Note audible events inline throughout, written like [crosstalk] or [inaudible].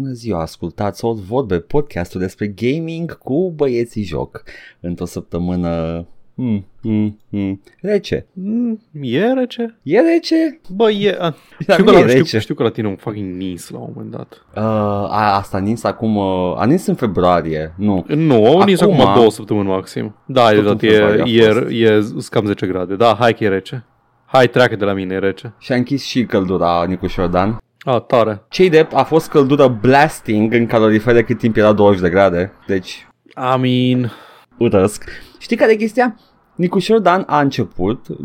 Bună ziua, ascultați Old Vorbe, podcastul despre gaming cu băieții joc. Într-o săptămână Mm, mm, mm. Rece. Mm, e rece? E rece? Bă, e... A, [laughs] La știu, că mine la, e știu, rece. știu că la tine un fucking nins la un moment dat. Uh, a, asta a nins acum, uh, a nins în februarie, nu. Nu, au nins Acum- acum două săptămâni maxim. Da, e, Tot dat, în e, februarie a e, fost. e, e cam 10 grade. Da, hai că e rece. Hai, treacă de la mine, e rece. Și a închis și căldura Nicuș Șordan. A, tare. Cei de a fost căldură blasting în calorifere cât timp era 20 de grade. Deci, I mean... urăsc. Știi care e chestia? Nicu Șordan a început uh,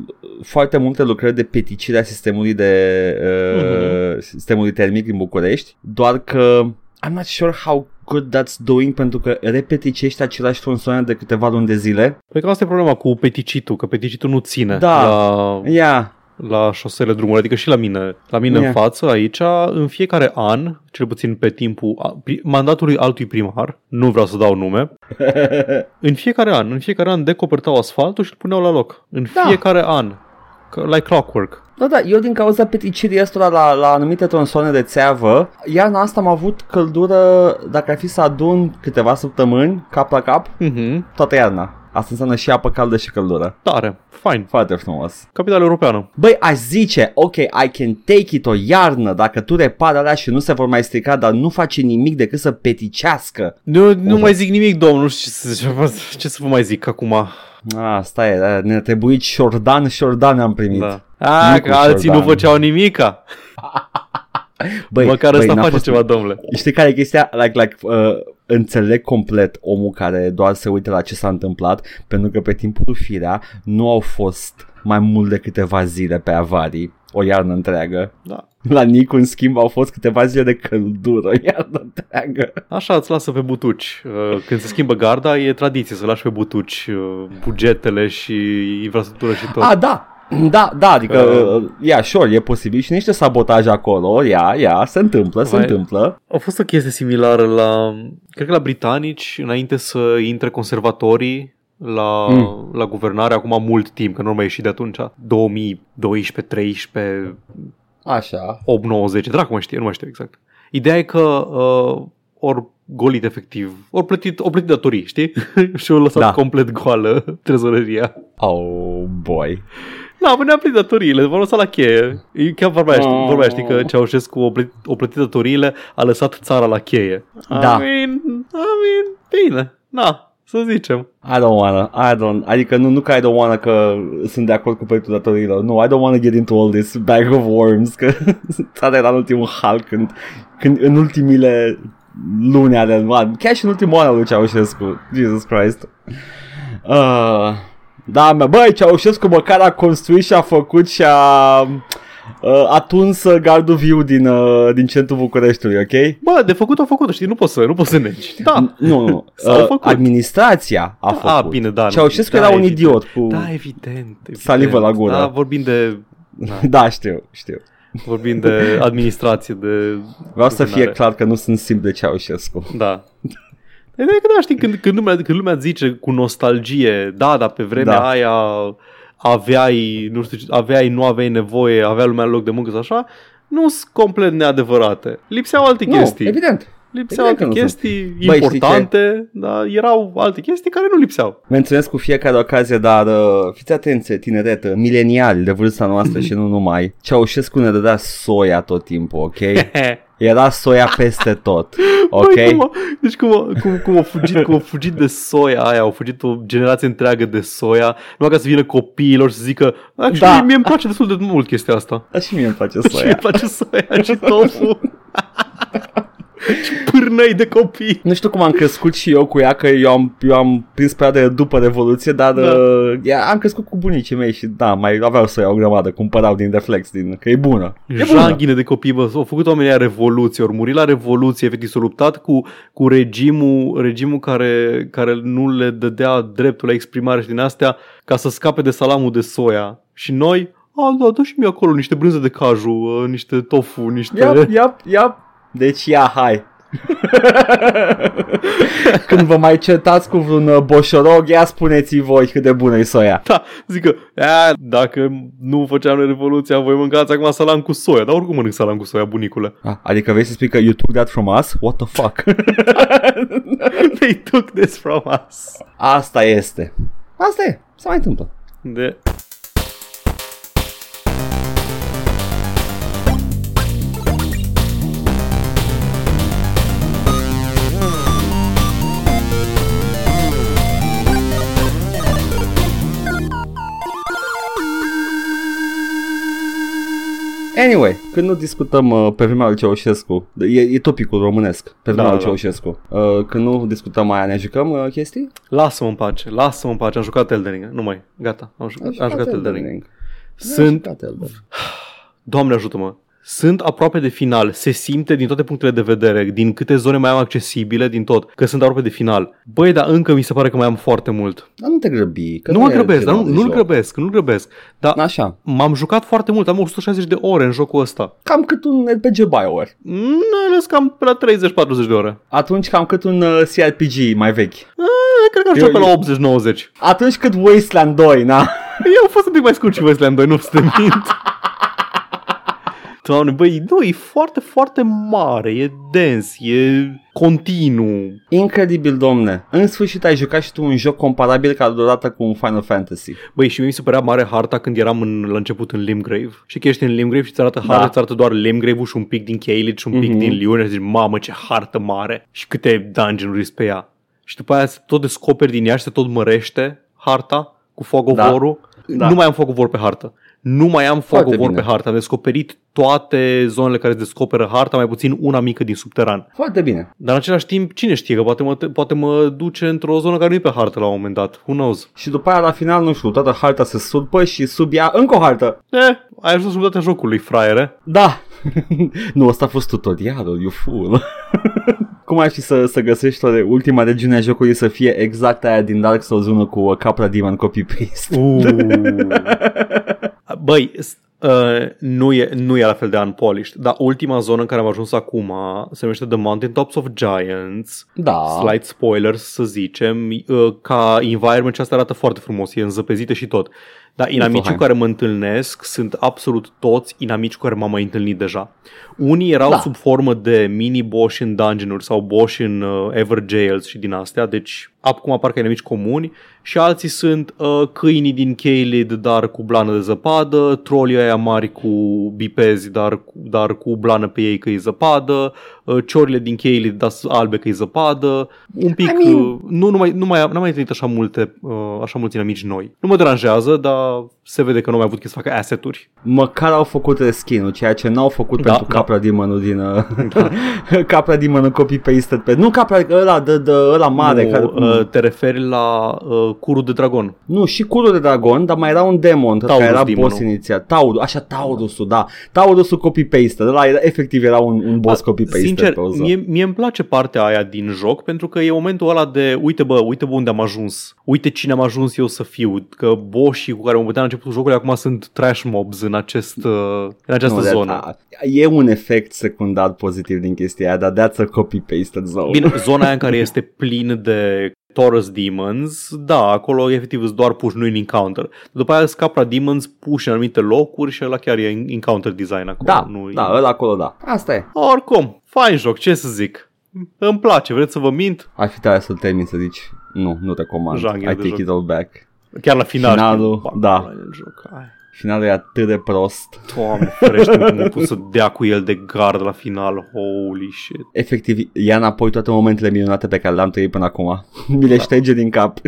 foarte multe lucrări de peticire a sistemului de uh, sistemului termic din București, doar că I'm not sure how good that's doing pentru că repeticești același tronsoane de câteva luni de zile. Păi că asta e problema cu peticitul, că peticitul nu ține Da. la, Yeah. La șosele drumului, adică și la mine. La mine Ia. în față, aici, în fiecare an, cel puțin pe timpul a- pri- mandatului altui primar, nu vreau să dau nume, [laughs] în fiecare an, în fiecare an decopertau asfaltul și îl puneau la loc. În Da. fiecare an. Ca- Like clockwork. Da, da, eu din cauza peticirii ăstora la, la anumite tronsoane de țeavă, iarna asta am avut căldură, dacă ar fi să adun câteva săptămâni, cap la cap, Mhm. toată iarna. Asta înseamnă și apă caldă și căldură. Tare. Fine. Foarte frumos. Capitală europeană. Băi, aș zice, ok, I can take it o iarnă dacă tu repari alea și nu se vor mai strica, dar nu face nimic decât să peticească. Nu, nu mai zic nimic, domnul. Nu știu ce să, ce să vă mai zic acum. Asta e, ne-a trebuit șordan, șordan am primit. Da. A, Nu cu că alții nu șordan. făceau nimica. [laughs] Băi, Măcar băi, ăsta n-a face fost- ceva, domnule. Știi care e chestia? Like, like, uh, înțeleg complet omul care doar se uită la ce s-a întâmplat, pentru că pe timpul firea nu au fost mai mult de câteva zile pe avarii, o iarnă întreagă. Da. La Nicu, în schimb, au fost câteva zile de căldură, o iarnă întreagă. Așa îți lasă pe butuci. Uh, Când se schimbă garda, e tradiție să lași pe butuci uh, bugetele și infrastructură și tot. A, da, da, da, adică, Uh. uh, ia, sure, e posibil și niște sabotaj acolo, ia, ia, se întâmplă, se Vai. întâmplă. A fost o chestie similară la, cred că la britanici, înainte să intre conservatorii la, Mm. mm. la guvernare, acum mult timp, că nu mai ieșit de atunci, 2012, 13, Așa. 8, 90, dracu mă știe, nu mai știu exact. Ideea e că uh, ori golit efectiv, ori plătit, ori plătit datorii, știi? [laughs] și au lăsat Da. da. complet goală trezoreria. Oh, boy. Da, până a plătit datoriile, v-au lăsat la cheie. E chiar vorba aia, știi, Oh. vorba aia, știi că Ceaușescu o plătit, o plătit datoriile, a lăsat țara la cheie. Da. I mean, I mean, bine, na, să zicem. I don't wanna, I don't, adică nu, nu că I don't wanna că sunt de acord cu proiectul datorilor, nu, I don't wanna get into all this bag of worms, că [laughs] țara era în ultimul hal când, când în ultimile luni ale, chiar și în ultimul an al lui Ceaușescu, Jesus Christ. Uh, da, mă, băi, Ceaușescu măcar a construit și a făcut și a uh, atuns gardul viu din, uh, din centrul Bucureștiului, ok? Bă, de făcut au făcut, știi, nu poți să, nu poți să negi. Da, Nu, nu, [laughs] S-au uh, făcut. administrația a făcut. a, bine, da. nu. Ceaușescu da, era un evident. idiot cu... Da, evident, evident. Salivă la gură. Da, vorbim de, [laughs] Da, știu, știu. vorbim de administrație, de... Vreau să fie guvernare. clar că nu sunt simp de Ceaușescu. Da. [laughs] Ideea e că da, știi, când, când, lumea, când lumea zice cu nostalgie, da, dar pe vremea Da. da. aia aveai, nu știu, ce- aveai, nu aveai nevoie, avea lumea loc de muncă sau așa, nu sunt complet neadevărate. Lipseau alte chestii. Nu, evident. Lipseau evident alte că nu sunt. chestii Băi, importante, dar erau alte chestii care nu lipseau. Menționez cu fiecare ocazie, dar uh, fiți atenți, tineretă, mileniali de vârsta noastră [laughs] și nu numai. Ceaușescu ne dădea soia tot timpul, ok? [laughs] Era soia peste tot, [laughs] ok? Băi, cum, a- deci cum, a- cum, cum, a fugit, cum a fugit de soia aia, au fugit o generație întreagă de soia, numai ca să vină copiilor și să zică, actually, Da. da. mie îmi place destul de mult chestia asta. Dar și mie îmi place [laughs] Și îmi soia. place soia și tofu. [laughs] și pârnăi de copii. Nu știu cum am crescut și eu cu ea, că eu am, eu am prins perioada de după Revoluție, dar Da. uh, ea, am crescut cu bunicii mei și da, mai aveau soia o grămadă, cumpărau din reflex, din, că e bună. E bună. Janghine de copii, bă, au făcut oamenii aia revoluție, ori muri la revoluție, efectiv s-au luptat cu, cu regimul, regimul care, care nu le dădea dreptul la exprimare și din astea ca să scape de salamul de soia. Și noi, a, da, dă și mie acolo niște brânză de caju, uh, niște tofu, niște... Iap, iap, iap. Deci ia, hai. [laughs] Când vă mai certați cu vreun uh, boșorog, ia spuneți voi cât de bună e soia. Da, zic că, "Ea, dacă nu făceam revoluția, voi mâncați acum salam cu soia. Dar oricum mănânc salam cu soia, bunicule. Ah, adică vrei să spui că you took that from us? What the fuck? [laughs] They took this from us. Asta este. Asta e. Se mai întâmplă. De... Anyway, când nu discutăm uh, pe vremea lui Ceaușescu, e, e topicul românesc, pe vremea Da, lui da. Ceaușescu, uh, când nu discutăm aia, ne jucăm uh, chestii? Lasă-mă în pace, lasă-mă în pace. Am jucat Elden Ring. Nu mai, gata. Am jucat, am jucat Elden Ring. Ring. Sunt, Jucat Elden Ring. Doamne ajută-mă, sunt aproape de final, se simte din toate punctele de vedere, din câte zone mai am accesibile, din tot, că sunt aproape de final. Băi, dar încă mi se pare că mai am foarte mult. Dar nu te grăbi. Că nu mă e grăbesc, dar nu, genul de nu-l joc. grăbesc, nu-l grăbesc. Dar Așa. m-am jucat foarte mult, am 160 de ore în jocul ăsta. Cam cât un RPG BioWare. Nu ales cam pe la 30-40 de ore. Atunci cam cât un uh, CRPG mai vechi. Eh, Cred că am Eu- jucat pe la 80-90. Atunci cât Wasteland 2, na? Eu a fost un pic mai scurt și Wasteland 2, nu să te mint. Doamne, băi, nu, e foarte, foarte mare, e dens, e continuu. Incredibil, domne. În sfârșit ai jucat și tu un joc comparabil ca durată cu un Final Fantasy. Băi, și mie mi se părea mare harta când eram în, la început în Limgrave. Și că ești în Limgrave și ți arată Da. harta, ți arată doar Limgrave-ul și un pic din Caelid și un pic Mhm. din Liune și zici, mamă, ce hartă mare și câte dungeon-uri sunt pe ea. Și după aia tot descoperi din ea și se tot mărește harta cu fog of Da. war-ul. Da. Nu mai am fog of war pe hartă. Nu mai am fog Foarte of war bine. pe hartă. Am descoperit toate zonele care îți descoperă harta, mai puțin una mică din subteran. Foarte bine. Dar în același timp, cine știe că poate mă, poate mă duce într-o zonă care nu e pe hartă la un moment dat. Who knows? Și după aia la final, nu știu, toată harta se surpă și sub ea încă o hartă. Eh, ai ajuns la jumătatea jocului, fraiere. Da. [laughs] nu, ăsta a fost tutorialul, you fool. [laughs] Cum ai fi să, să găsești o de ultima regiune a jocului să fie exact aia din Dark Souls 1 cu uh, Capra Demon copy-paste? [laughs] Băi, s- uh, nu, e, nu e la fel de unpolished, dar ultima zonă în care am ajuns acum se numește The Mountain Tops of Giants. Da. Slight spoilers, să zicem, uh, ca environment și asta arată foarte frumos, e înzăpezită și tot. Dar inamicii hai. cu care mă întâlnesc sunt absolut toți inamici cu care m-am mai întâlnit deja. Unii erau Da. sub formă de mini-boss în dungeon-uri sau boss în uh, Ever Jails și din astea, deci acum apar ca inamici comuni și alții sunt uh, câinii din Caelid, dar cu blană de zăpadă, trolii aia mari cu bipezi, dar, cu- dar cu blană pe ei că e zăpadă, uh, ciorile din Caelid, dar sunt albe că e zăpadă, un pic, I mean- uh, nu, nu mai, nu mai, n-am mai întâlnit așa multe, uh, așa mulți inamici noi. Nu mă deranjează, dar of se vede că nu au mai avut chef să facă asset-uri. Măcar au făcut reskin-ul, ceea ce n-au făcut Da, pentru da. Capra Demon-ul din... Uh, [laughs] Capra Demon-ul copy-pasted pe... Nu Capra, ăla, de, de, ăla mare. nu, care, uh, te referi la uh, curul de dragon. Nu, și curul de dragon, dar mai era un demon Taurus care era demonul. boss inițial. Taurus, așa Taurusul, da. Taurusul copy-paste. Ăla era, efectiv era un, un boss copy-paste Sincer, pe o zonă. mie, mie îmi place partea aia din joc pentru că e momentul ăla de uite bă, uite bă unde am ajuns. Uite cine am ajuns eu să fiu. Că boșii cu care mă puteam la începutul jocului acum sunt trash mobs în, acest, uh, în această Nu, de- zonă. a- E un efect secundar pozitiv din chestia aia, dar that's a copy-pasted zone. Bine, zona aia în care este plin de Taurus Demons, da, acolo efectiv îți doar puși, nu în encounter. După aia scapra Demons puși în anumite locuri și ăla chiar e encounter design acolo. Da, nu da, ăla acolo, da. Asta e. Oricum, fain joc, ce să zic. Îmi place, vreți să vă mint? Ar fi tare să-l termin să zici, nu, nu recomand. Genre I de take joc. it all back. Chiar la final. Finalul, știi, da. bă, în joc, hai. Finalul e atât de prost. Doamne, ferește cum m-a pus să dea cu el de gard la final. Holy shit. Efectiv, ia înapoi toate momentele minunate pe care le-am trăit până acum. Mi le șterge din cap. [laughs]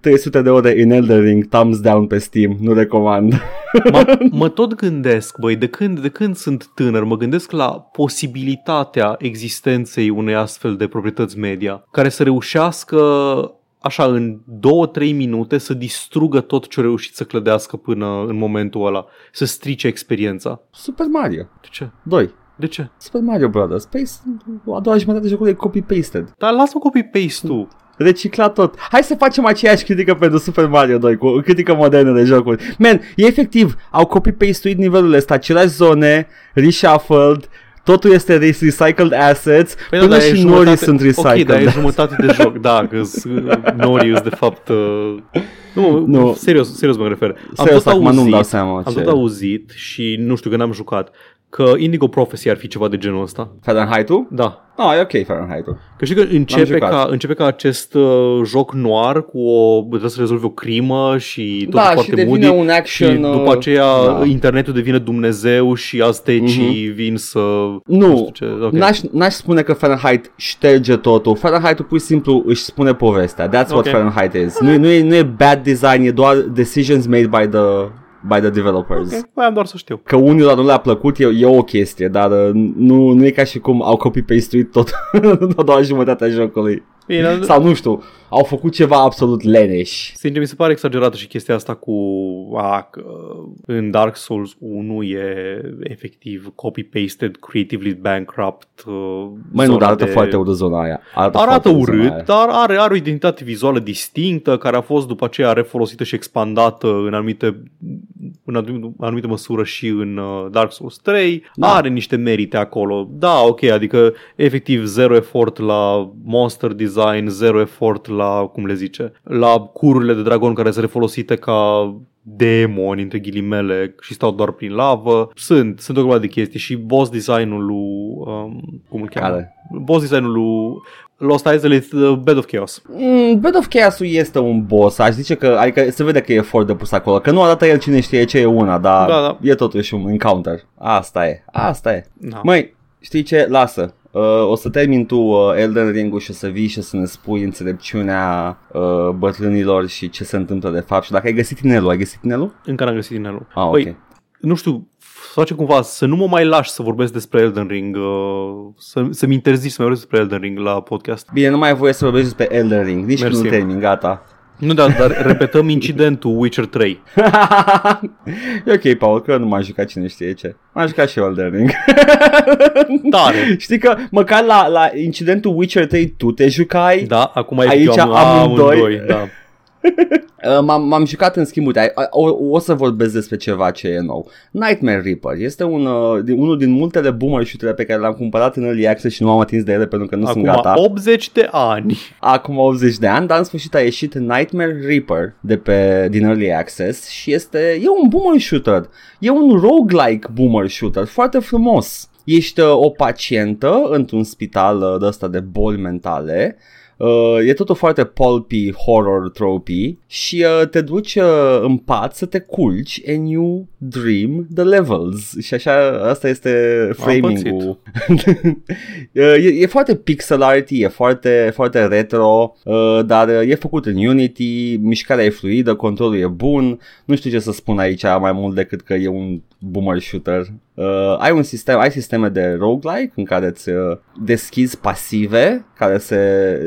300 de ore în Elden Ring, thumbs down pe Steam, nu recomand. [laughs] Mă, [laughs] mă tot gândesc, băi, de când, de când sunt tânăr, mă gândesc la posibilitatea existenței unei astfel de proprietăți media, care să reușească așa în 2-3 minute să distrugă tot ce au reușit să clădească până în momentul ăla, să strice experiența. Super Mario De ce? 2. De ce? Super Mario Brothers. Păi a doua jumătate de jocul e copy-pasted. Dar lasă-mă copy-paste tu. Reciclat tot. Hai să facem aceeași critică pentru Super Mario 2 cu critică modernă de jocuri. Man, e efectiv, au copy-pastuit nivelul ăsta, aceleași zone, reshuffled, totul este recycled assets, Păi până dar e și jumătate- norii sunt recycled. Ok, dar e jumătate de joc, da, că s- norii sunt de fapt... Uh... Nu, Nu. nu, serios, serios mă refer. Am Serios, tot acum nu-mi auzit, dau seama am ce- tot auzit și nu știu că n-am jucat că Indigo Prophecy ar fi ceva de genul ăsta. Fahrenheit-ul? Da. Ah, e ok Fahrenheit-ul. Că știi că începe jucat. ca, începe ca acest uh, joc noir cu o... trebuie să rezolvi o crimă și tot Da, și foarte devine moody un action, și după uh, aceea da. Mhm. internetul devine Dumnezeu și aztecii vin să... Nu, știu ce, ok. n-aș, n-aș spune că Fahrenheit șterge totul. Fahrenheit-ul pur și simplu își spune povestea. That's what Ok. Fahrenheit is. Nu, e- nu, e, nu e bad design, e doar decisions made by the, by the developers. Ok, voiam doar să știu. Că unilor nu le-a plăcut e, e o chestie, dar uh, nu, nu e ca și cum au copy-pastuit tot [laughs] a doua jumătate a jocului. Bine, Sau nu știu, au făcut ceva absolut leneș. Sincer, mi se pare exagerată și chestia asta cu a, că în Dark Souls 1 e efectiv copy-pasted, creatively bankrupt. Uh, Mai nu, zona dar arată de- foarte urât zona aia. Arată, Arată foarte zona aia. urât, dar are, are o identitate vizuală distinctă care a fost după aceea refolosită și expandată în anumite, în anumite, anumite măsură și în uh, Dark Souls 3. Da. Are niște merite acolo. Da, ok, adică efectiv zero efort la monster design, zero efort la, cum le zice, la cururile de dragon care sunt refolosite ca demoni, între ghilimele, și stau doar prin lavă. Sunt, sunt o grămadă de chestii și boss design-ul lui, um, cum îl cheamă? Care? boss design-ul lui Lost Isles, uh, Bed of Chaos. Mm, Bed of Chaos-ul este un boss, aș zice că, adică se vede că e efort depus acolo, că nu arată el cine știe ce e una, dar Da, da. e totuși un encounter. Asta e, asta e. Da. Măi, știi ce? Lasă. Uh, o să termin tu uh, Elden Ring-ul și o să vii și o să ne spui înțelepciunea uh, bătrânilor și ce se întâmplă de fapt. Și dacă ai găsit inelul, ai găsit inelul? Încă n-am găsit inelul. Ah, Păi, ok. nu știu, face cumva să nu mă mai lași să vorbesc despre Elden Ring, uh, să, să-mi interzici să mai vorbesc despre Elden Ring la podcast. Bine, nu mai ai voie să vorbești despre Elden Ring, nici Mersi. când nu termin, gata. Nu, dar, dar repetăm incidentul Witcher 3. [laughs] e ok, Paul, că nu m-am jucat cine știe ce. M-am jucat și eu Elden Ring. [laughs] Tare! Știi că măcar la, la incidentul Witcher 3 tu te jucai? Da, acum e Aici am, amândoi. amândoi. Da. [laughs] Uh, M-am, m-am jucat în schimb, uite, ai- o, o să vorbesc despre ceva ce e nou. Nightmare Reaper este un, uh, din, unul din multele boomer shootere pe care le-am cumpărat în Early Access și nu am atins de ele pentru că nu sunt Acum gata. 80 de ani. Acum 80 de ani, dar în sfârșit a ieșit Nightmare Reaper de pe, din Early Access și este, e un boomer shooter. E un roguelike boomer shooter, foarte frumos. Ești uh, o pacientă într-un spital uh, de ăsta de boli mentale Uh, e totul foarte pulpy, horror tropy și uh, te duci uh, în pat să te culci and you dream the levels. Și așa asta este framing-ul. [laughs] Uh, e, e foarte pixel art, e foarte, foarte retro, uh, dar uh, e făcut în Unity, mișcarea e fluidă, controlul e bun, nu știu ce să spun aici mai mult decât că e un boomer shooter. Uh, ai un sistem, ai sisteme de roguelike în care îți uh, deschizi pasive care se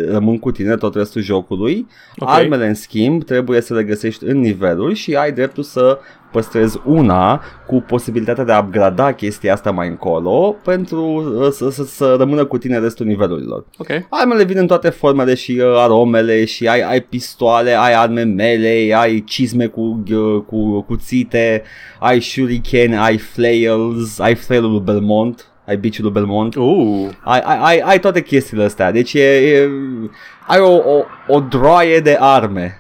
rămân cu tine tot restul jocului. Ok. Armele în schimb trebuie să le găsești în niveluri și ai dreptul să păstrezi una cu posibilitatea de a upgrada chestia asta mai încolo pentru uh, să, să, să rămână cu tine restul nivelurilor. Ok. Armele vin în toate formele și uh, aromele și ai, ai pistoale, ai arme melee, ai cizme cu, uh, cu cuțite, ai shuriken, ai flails, ai flailul lui Belmont, ai biciul lui Belmont, Uh, ai, ai, ai, ai toate chestiile astea, deci e, e, ai o, o, o droaie de arme.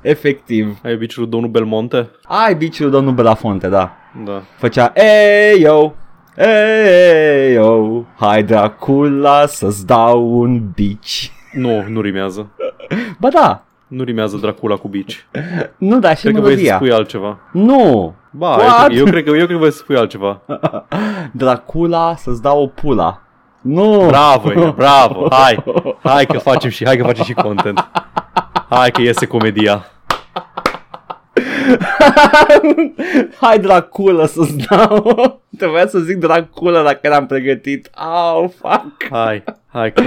Efectiv. ai biciul domnul Belmonte? Ai biciul lui domnul Belafonte, da. Da. Făcea Ei, yo, Ei, yo, hai Dracula să-ți dau un bici. Nu, nu rimează. [laughs] Ba da, Nu rimează Dracula cu bici. nu da și Cred că vrei să melodia. spui altceva. Nu, Ba, What? eu, cred- eu, cred că, eu cred că vrei să spui altceva. [laughs] Dracula să-ți dau o pula. Nu. Bravo, e, bravo, [laughs] hai, hai că facem și, hai că facem și content. Hai că iese comedia. [laughs] Hai Dracula să-ți dau. Trebuia să zic Dracula dacă eram pregătit. Au, fuck. Hai, hai că,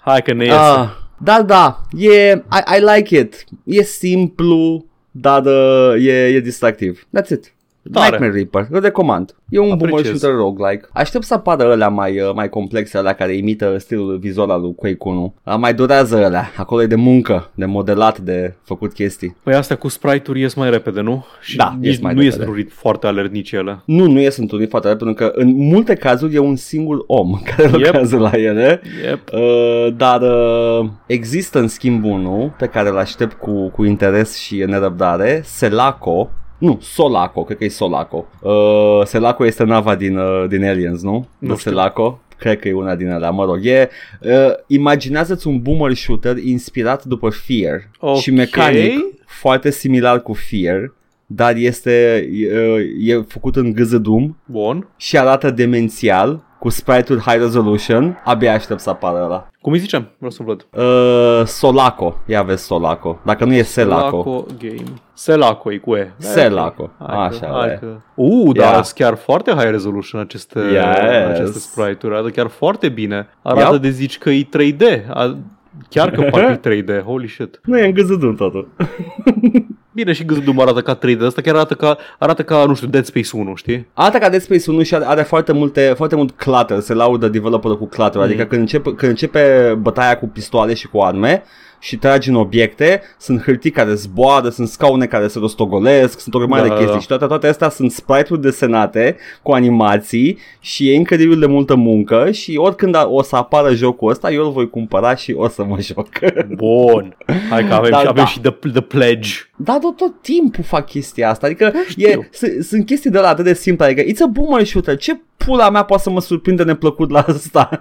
hai că ne iese. Ah, da, da, e, I, I like it. E simplu, dar uh, e, e distractiv. That's it. Tare. Nightmare Reaper, îl recomand. E un boomer Apreciez. shooter roguelike. Aștept să apară ălea mai, uh, mai complexe, ălea care imită stilul vizual al lui Quake 1. A, mai durează ălea. Acolo e de muncă, de modelat, de făcut chestii. Păi astea cu sprite-uri ies mai repede, nu? Și Da, nici ies mai nu ies repede. într-un ritm foarte alert nici ele. Nu, nu ies într-un foarte repede, pentru că în multe cazuri e un singur om [laughs] care lucrează la ele. Yep. Uh, dar uh, există în schimb unul pe care îl aștept cu, cu interes și nerăbdare, Selaco. Nu, Solaco, cred că e Solaco. Uh, Selaco este nava din, uh, din Aliens, nu? Nu De știu. Selaco. Cred că e una din alea, mă rog. E, uh, imaginează-ți un boomer shooter inspirat după Fear Ok. și mecanic foarte similar cu Fear, dar este e, e făcut în gâză Doom Bun. și arată demențial cu sprite-uri high resolution. Abia aștept să apară ăla. Cum îi zicem? Vreau să văd. Uh, Solaco, ia vezi Solaco. Dacă nu e Selaco. Selaco Game. Selaco e cu E. Selaco. Hai că- Așa, hai e. că... Uh, dar Ia. sunt chiar foarte high resolution aceste, Yes. aceste sprite-uri. Arată chiar foarte bine. Arată Yep. de zici că e 3D. A- Chiar că parcă e 3D. Holy shit. Nu e în gâză Doom totul. [laughs] Bine, și Gâzdum arată ca 3D. Asta chiar arată ca, arată ca, nu știu, Dead Space 1, știi? Arată ca Dead Space 1 și are, are foarte, multe, foarte mult clutter, se laudă developerul cu clutter, Mm. adică când începe, când începe bătaia cu pistoale și cu arme și tragi în obiecte, sunt hârtii care zboară, sunt scaune care se rostogolesc, sunt o grămadă Da, de da, chestii da. și toate, toate astea sunt sprite-uri desenate cu animații și e incredibil de multă muncă și oricând a- o să apară jocul ăsta, eu îl voi cumpăra și o să mă joc. Bun. Hai că avem, Da, și, avem da. și the, the Pledge. Da, tot, tot timpul fac chestia asta, adică e, știu. s- sunt chestii de la atât de simple, adică it's a boomer shooter, ce pula mea poate să mă surprindă neplăcut la asta?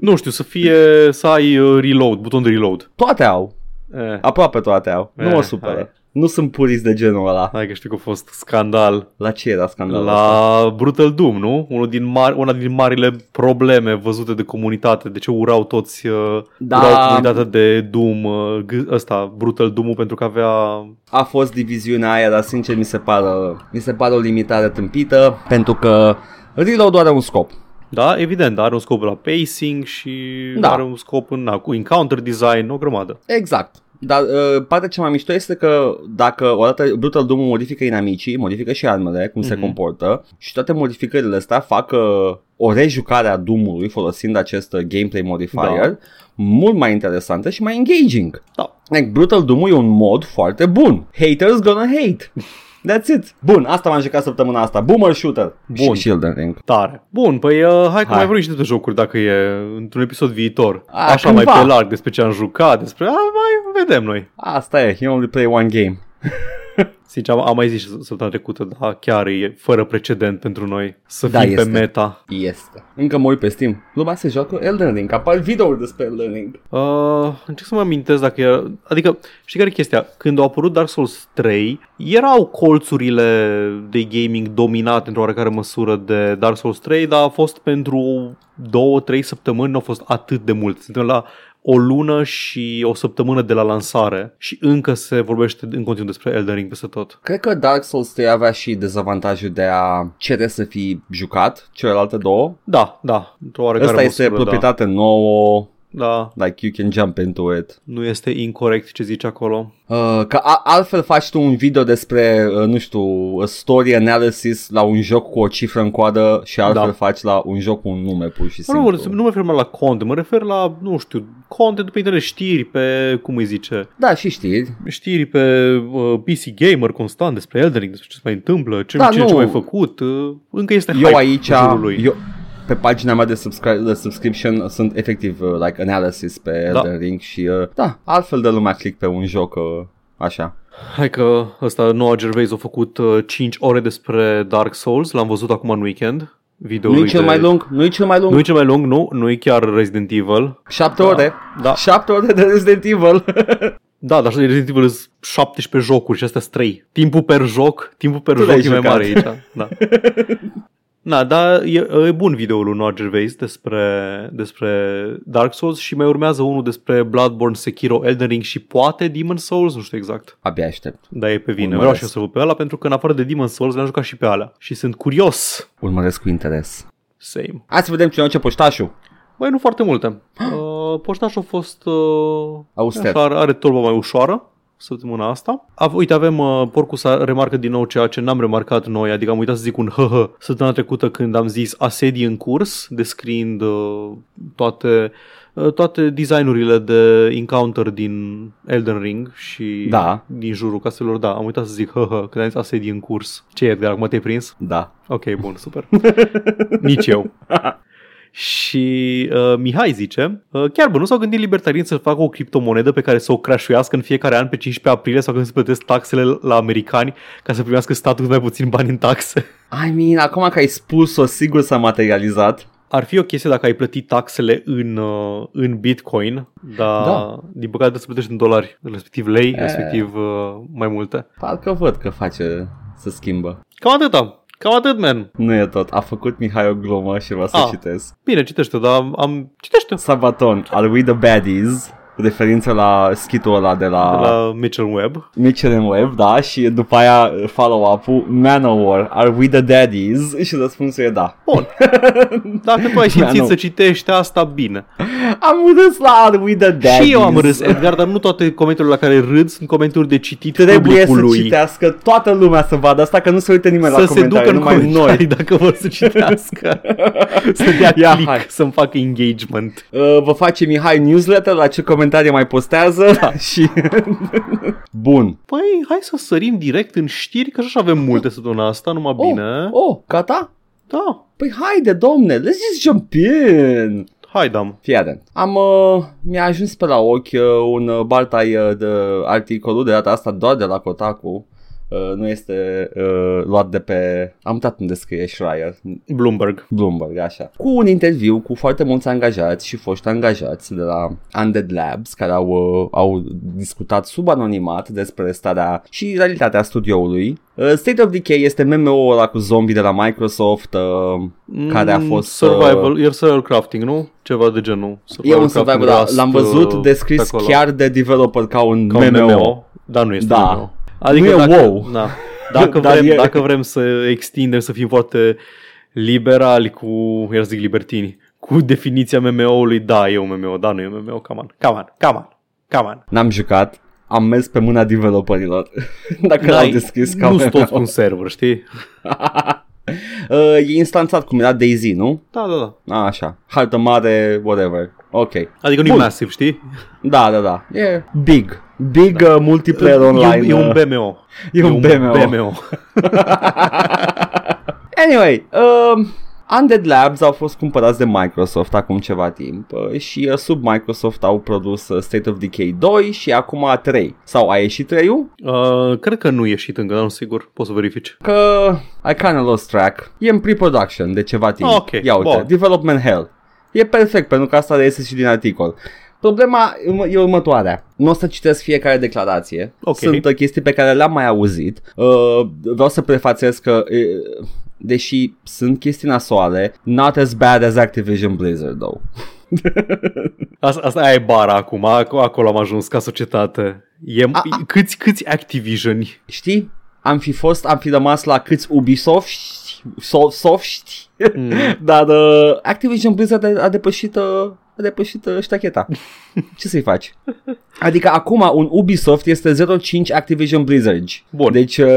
Nu știu, să fie, să ai uh, reload, buton de reload. toate au, Eh, aproape toate au, nu Eh, mă supără. hai. Nu sunt purist de genul ăla. hai că știu că a fost scandal. La ce era scandalul ăsta? La Brutal Doom, nu? Unul din mari, una din marile probleme văzute de comunitate. De ce urau toți, uh, Da. urau comunitatea de Doom, uh, g- ăsta, Brutal Doom-ul pentru că avea... A fost diviziunea aia, dar sincer mi se pare, mi se pare o limitare tâmpită, pentru că Reload are un scop. Da, evident, are un scop la pacing și Da. are un scop în, na, cu encounter design, o grămadă. Exact. Dar uh, partea cea mai mișto este că dacă odată Brutal Doom modifică inamicii, modifică și armele, cum se Mhm. comportă și toate modificările astea fac uh, o rejucare a Doom-ului folosind acest uh, gameplay modifier Da. mult mai interesantă și mai engaging. Da. Like, Brutal Doom e un mod foarte bun. Haters gonna hate. [laughs] That's it. Bun, asta m-am jucat săptămâna asta. Boomer shooter. Bun. Și Elden Ring. Tare. Bun, păi uh, hai că Hai. mai vorbim și de jocuri dacă e într-un episod viitor. A, Așa cândva. mai pe larg despre ce am jucat, despre... A, mai vedem noi. Asta e. You only play one game. [laughs] [laughs] Sincer, am, am mai zis și săptămâna trecută, dar chiar e fără precedent pentru noi să Da, fim pe este. meta. Este. Încă mă uit pe Steam. Lumea se joacă Elden Ring. Apar videouri despre Elden Ring. Uh, încerc să mă amintesc dacă era... Adică, știi care e chestia? Când a apărut Dark Souls 3, erau colțurile de gaming dominate într-o oarecare măsură de Dark Souls 3, dar a fost pentru două, trei săptămâni, nu a fost atât de mult. Suntem la o lună și o săptămână de la lansare și încă se vorbește în continuu despre Elden Ring peste tot. Cred că Dark Souls 3 avea și dezavantajul de a cere să fii jucat celelalte două. Da, da, într-o oarecare Ăsta este măsură, proprietate nouă, Da, da, like you can jump into it. nu este incorrect ce zici acolo. Uh, că a- altfel faci tu un video despre, uh, nu știu, a story analysis la un joc cu o cifră în coadă și altfel Da. faci la un joc cu un nume pur și Nu, simplu. nu, nu mă refer numai la content, mă refer la, nu știu, content pe internet, știri pe, cum îi zice, Da, și știri. știri pe uh, PC Gamer constant despre Elden Ring, despre ce se mai întâmplă, ce, Da, ce, nu. ce mai făcut. Uh, încă este Eu hype aici, în jurul lui. eu, pe pagina mea de, subscri- de subscription sunt efectiv uh, like analysis pe Da. Elden Ring și uh, da, altfel de lumea click pe un joc uh, așa. Hai că ăsta, Noah Gervais a făcut uh, 5 ore despre Dark Souls, l-am văzut acum în weekend. Video Nu e cel mai lung, nu e cel mai lung. Nu e cel mai lung, nu, nu e chiar Resident Evil. Șapte Da. ore. Da. Șapte ore de Resident Evil. [laughs] Da, dar așa de Resident Evil sunt 17 jocuri și astea sunt 3. Timpul per joc, timpul per Tu joc l-ai e mai jucat. mare aici. Da. [laughs] Na, dar e, e bun videoul lui Noah Gervais despre, despre Dark Souls și mai urmează unul despre Bloodborne, Sekiro, Elden Ring și poate Demon Souls, nu știu exact. Abia aștept. Dar e pe vine. Urmăresc. Vreau și eu să văd pe ăla pentru că în afară de Demon Souls le-am jucat și pe alea. Și sunt curios. Urmăresc cu interes. Same. Hai să vedem cine ce poștașul. Băi, nu foarte multe. [gasps] Uh, poștașul a fost... Uh, Auster. așa, are, are torba mai ușoară. Săptămâna asta. A, uite, avem, uh, Porcus a remarcă din nou ceea ce n-am remarcat noi, adică am uitat să zic un hă săptămâna trecută când am zis asedii în curs, descriind uh, toate uh, toate designurile de encounter din Elden Ring și Da. din jurul castelor, da, am uitat să zic hă când am zis asedii în curs. Ce e, Edgar, acum te-ai prins? Da. Ok, bun, super. [laughs] Nici eu. [laughs] Și uh, Mihai zice, uh, chiar bă, nu s-au gândit libertarieni să facă o criptomonedă pe care să o crashuiască în fiecare an pe 15 aprilie sau când se plătesc taxele la americani ca să primească statul mai puțin bani în taxe? I mean, acum că ai spus-o, sigur s-a materializat. Ar fi o chestie dacă ai plătit taxele în, uh, în Bitcoin, dar Da. din păcate trebuie să plătești în dolari, respectiv lei, respectiv uh, mai multe. Parcă văd că face să schimbă. Cam atâta. Cam atât, man. Nu e tot. A făcut Mihai o glumă și vreau să Ah. citesc. Bine, citește, dar am... am citește. Sabaton, are we the baddies? Referință la schitul ăla de la, De la Mitchell Webb. Mitchell and Webb, da, și după aia follow-up-ul Manowar, are we the daddies? [laughs] Și răspunsul e da. Bun. Dacă tu ai [laughs] simțit Da, nu. să citești asta, bine. Am râs la Are we the daddies? Și eu am râs, Edgar, dar nu toate comentariile la care râd sunt comentarii de citit Trebuie să publicului. citească toată lumea să vadă asta, că nu se uită nimeni să la se ducă comentarii, în numai comentarii noi. [laughs] dacă vor să citească. să dea Ia, click, hai. să-mi facă engagement. Uh, vă face Mihai newsletter la ce comentarii mai postează [laughs] Da. și... [laughs] Bun. Păi, hai să sărim direct în știri, că așa avem multe săptămâna asta, numai bine. Oh, oh, gata? Da, Păi haide, domne, let's just jump in. hai, dam. Fii atent. Am, uh, mi-a ajuns pe la ochi uh, un uh, baltai uh, de articolul, de data asta doar de la Kotaku. Uh, nu este uh, luat de pe... Am uitat unde scrie Schreier. Bloomberg. Bloomberg, așa. Cu un interviu cu foarte mulți angajați și foști angajați de la Undead Labs care au, uh, au discutat sub anonimat despre starea și realitatea studioului. Uh, State of Decay este MMO-ul ăla cu zombie de la Microsoft uh, care a Mm, fost... Survival, e survival crafting, nu? Ceva de genul. E Survival un survival, crafting da, Rust, l-am văzut uh, descris pe acolo. chiar de developer ca un, ca un MMO. MMO. Dar nu este Da. MMO. Adică Nu e dacă, WoW. Da. [laughs] Dacă, Dar vrem, e- dacă vrem să extindem, să fim foarte liberali cu, iar zic libertini, cu definiția MMO-ului, da, e un MMO, da, nu e un MMO, come on, come on, come on, come on. N-am jucat, am mers pe mâna developerilor. [laughs] Dacă l-au N-ai- deschis ca nu MMO. toți cu un server, știi? [laughs] uh, e instanțat cum era Daisy, nu? Da, da, da. A, așa. Hartă mare, whatever. Ok. Adică nu e Bun. massive, știi? Da, da, da. E big. Big uh, multiplayer online. E, un- e un uh, BMO. E un BMO. BMO. [laughs] Anyway, uh, Undead Labs au fost cumpărați de Microsoft acum ceva timp uh, și uh, sub Microsoft au produs uh, State of Decay 2 și acum 3. Sau a ieșit 3 Uh, cred că nu e ieșit încă, dar nu sigur, poți să verifici. Că I kinda lost track. E în pre-production de ceva timp. Ok, Ia uite, bun. development hell. E perfect pentru că asta reiese și din articol. Problema e următoarea. Nu o să citesc fiecare declarație. Ok. Sunt uh, chestii pe care le-am mai auzit. Uh, vreau să prefațez că uh, deși sunt chestii nasoale, not as bad as Activision Blizzard though. [laughs] Asta, asta aia e bara acum, ac- acolo am ajuns ca societate. E, A- a- câți, câți Activision Știi? Am fi fost, am fi rămas la câți Ubisoft, soft, soft Mm. [laughs] Dar uh, Activision Blizzard a, a depășit, uh, a depășit uh, ștacheta. Ce să-i faci? Adică acum un Ubisoft este 05 Activision Blizzard. Bun. Deci uh,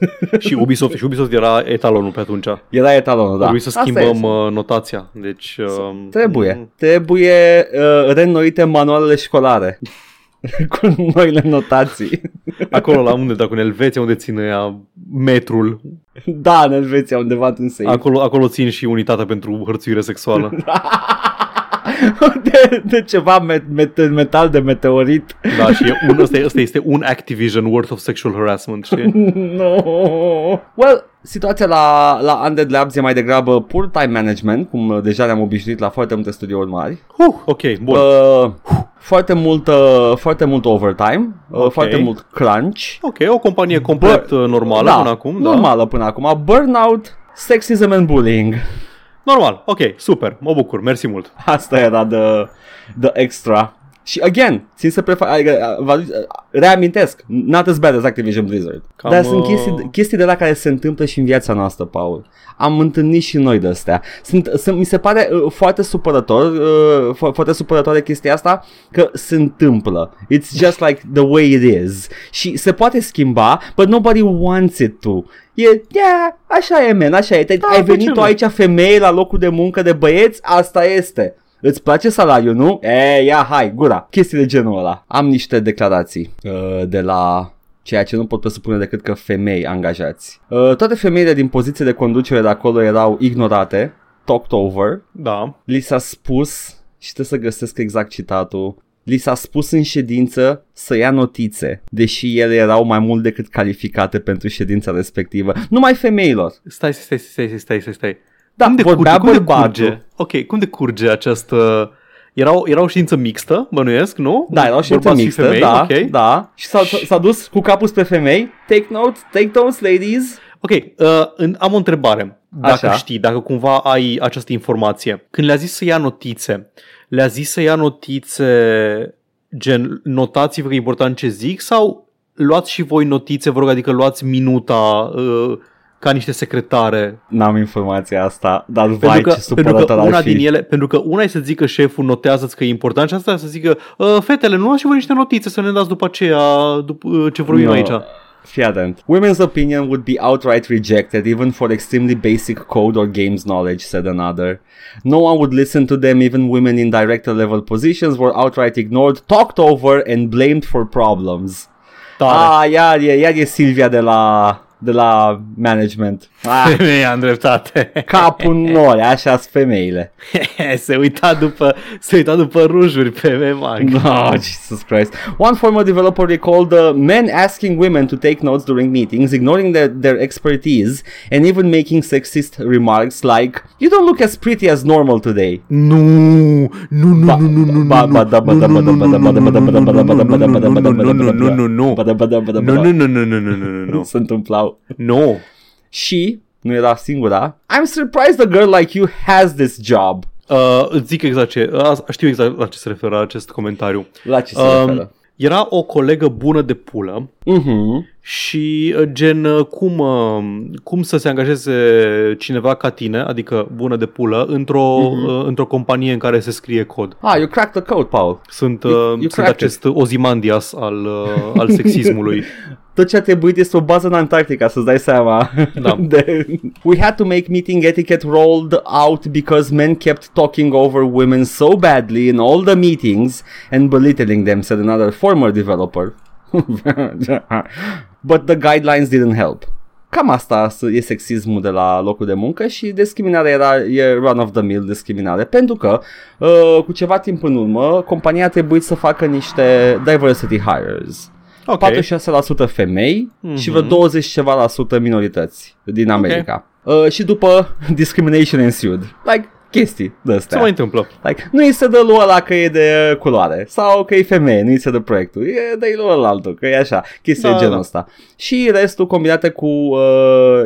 [laughs] și Ubisoft, și Ubisoft era etalonul pe atunci. Da. era etalonul, da. Trebuie să Asta schimbăm este. uh, notația. Deci, uh, Trebuie. Trebuie uh, reînnoite manualele școlare. [laughs] cu noile notații. Acolo la [laughs] unde, dacă în Elveția, unde ține ea metrul, da, în Elveția, undeva în safe. acolo, acolo țin și unitatea pentru hărțuire sexuală. [laughs] de, de ceva met, met, metal de meteorit. Da, și e un, ăsta, ăsta este un Activision worth of sexual harassment, știi? [laughs] no. Well, situația la, la Undead Labs e mai degrabă pur time management, cum uh, deja ne-am obișnuit la foarte multe studiouri mari. Uh, ok, bun. Uh, foarte mult, uh, foarte mult overtime, uh, Ok. foarte mult crunch. Ok, o companie complet Bă, uh, normală da, până acum, da? Normală până acum. Burnout, sexism and bullying. Normal, ok, super, mă bucur, mersi mult. Asta era the, the extra. Și again, țin să prefac, adică, uh, vă- uh, reamintesc, not as bad as Activision Blizzard. Cam, Dar sunt uh, chestii, chestii de la care se întâmplă și în viața noastră, Paul. Am întâlnit și noi de astea. Sunt, sunt, mi se pare uh, foarte supărător, uh, fo- foarte supărătoare chestia asta, că se întâmplă. It's just like the way it is. Și se poate schimba, but nobody wants it to. E, yeah, așa e, man, așa e. Te, Da, ai de venit ce tu nu? aici femeie la locul de muncă de băieți, asta este. Îți place salariul, nu? E, ia, hai, gura. Chestii de genul ăla. Am niște declarații uh, de la ceea ce nu pot presupune decât că femei angajați. Uh, toate femeile din poziție de conducere de acolo erau ignorate, talked over, Da. li s-a spus, și trebuie să găsesc exact citatul, li s-a spus în ședință să ia notițe, deși ele erau mai mult decât calificate pentru ședința respectivă. Numai femeilor. Stai, stai, stai, stai, stai, stai, stai. Da, cum de vorbea curge, cum de bărbatul. curge? Ok, cum de curge această... Era o, era o știință mixtă, bănuiesc, nu? Da, era o ședință Bărbați și mixtă, femei, da, ok. da. Și s-a, s-a dus cu capul spre femei. Take notes, take notes, ladies. Ok, uh, în, am o întrebare. Dacă Așa. știi, dacă cumva ai această informație. Când le-a zis să ia notițe, le-a zis să ia notițe gen notați-vă că e important ce zic sau luați și voi notițe, vă rog, adică luați minuta uh, ca niște secretare. N-am informația asta, dar vai Pentru că, ce pentru supărător că ar una fi. din ele, pentru că una e să zică șeful notează că e important și asta să zică uh, fetele, nu luați și voi niște notițe să ne dați după aceea după, uh, ce vorbim No. aici. Fii atent. Women's opinion would be outright rejected even for extremely basic code or games knowledge, said another. No one would listen to them, even women in director level positions were outright ignored, talked over and blamed for problems. Tare. Ah, iar e, iar e Silvia de la, de la management. Ah, Femeia în dreptate. capul nori, așa sunt femeile. se uita după, se uita după rujuri pe memang. Oh, Jesus Christ. One former developer recalled uh, men asking women to take notes during meetings, ignoring their, their expertise, and even making sexist remarks like, You don't look as pretty as normal today. Nu, nu, nu, Ba- nu, nu, nu, ba- nu, ba- da- ba- da- ba- da- ba- da- ba- da- ba- da- ba- da- ba- da- ba- da- ba- da- ba- da- ba- da- ba- da- ba- da- nu, nu, nu, ba- da- ba- da- ba- da- ba- nu, da- nu, nu, nu, nu, nu, nu, nu, nu. Se întâmplau. Nu. Și, nu era singura, I'm surprised a girl like you has this job. Uh, îți zic exact ce, uh, știu exact la ce se referă acest comentariu. La ce se Um, referă? Era o colegă bună de pulă Mhm. Și uh, gen uh, cum, uh, cum să se angajeze cineva ca tine, adică bună de pulă, într-o, Mhm. uh, într-o companie în care se scrie cod. Ah, you cracked the code, Paul. Sunt, You- uh, you sunt cracked acest Ozymandias al, uh, al [laughs] sexismului. tot ce a trebuit este o bază în Antarctica, să-ți dai seama. Da. [laughs] De, we had to make meeting etiquette rolled out because men kept talking over women so badly in all the meetings and belittling them, said another former developer. [laughs] But the guidelines didn't help. Cam asta e sexismul de la locul de muncă și discriminarea era e run of the mill discriminare pentru că uh, cu ceva timp în urmă compania a trebuit să facă niște diversity hires. Ok. 46% femei mm-hmm. și vreo Mhm. 20 ceva la sută minorități din America. Okay. Uh, și după discrimination ensued. Like chestii de Se astea. mai întâmplă. Like, nu îi se dă lui ăla că e de uh, culoare sau că e femeie, nu îi se dă proiectul, e de lui ăla altul, că e așa, chestii Da, de genul da. ăsta. Și restul combinate cu uh,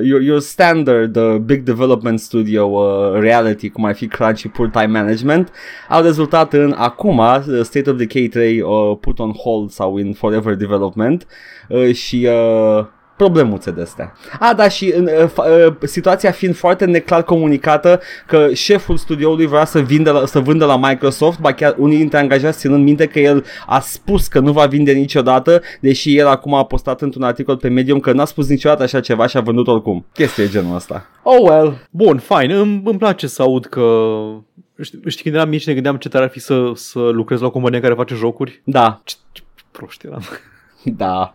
your, your standard uh, big development studio uh, reality, cum ar fi crunch și poor time management, au rezultat în acum uh, State of Decay 3 uh, put on hold sau in forever development uh, și uh, problemuțe de astea. A, da, și în, uh, fa- uh, situația fiind foarte neclar comunicată că șeful studioului vrea să, vinde la, să vândă la Microsoft, ba chiar unii dintre angajați ținând minte că el a spus că nu va vinde niciodată, deși el acum a postat într-un articol pe Medium că n-a spus niciodată așa ceva și a vândut oricum. Chestie genul ăsta. Oh well. Bun, fine, îmi, îmi place să aud că... Știi, știi, când eram mici ne gândeam ce tare ar fi să, să lucrez la o companie care face jocuri? Da, Ce, ce proști eram. da.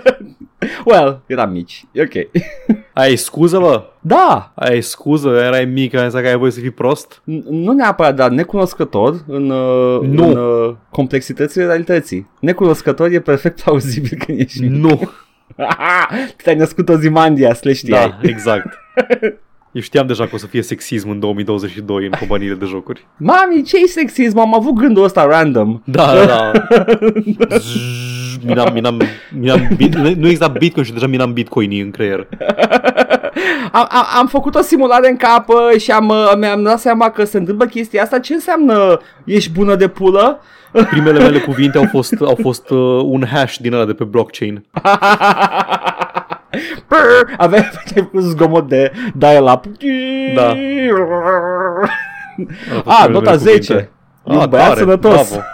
[laughs] well, eram mici. E ok. [laughs] Ai scuză, bă? da, Ai scuză? Erai mic, ai zis că ai voie să fii prost? N- nu neapărat, dar necunoscător în, uh, Nu. în uh, complexitățile realității. Necunoscător e perfect [laughs] plauzibil când ești mic. Nu. Te-ai născut o zimandia, le știai. Da, exact. Eu știam deja că o să fie sexism în 2022 în companiile de jocuri. Mami, ce-i sexism? Am avut gândul ăsta random. Da, da, da. Zzz, [laughs] minam, minam, minam, bit, nu exista Bitcoin și deja minam Bitcoinii în creier. [laughs] am, am, am făcut o simulare în cap uh, și am, uh, mi-am dat seama că se întâmplă chestia asta. Ce înseamnă ești bună de pulă? [laughs] Primele mele cuvinte au fost, au fost uh, un hash din ăla de pe blockchain. Brr, Aveai aveai făcut zgomot de dial-up. Da. Au fost A, primele nota mele 10. cuvinte. E un Ah, băiat tare, sănătos. bravo.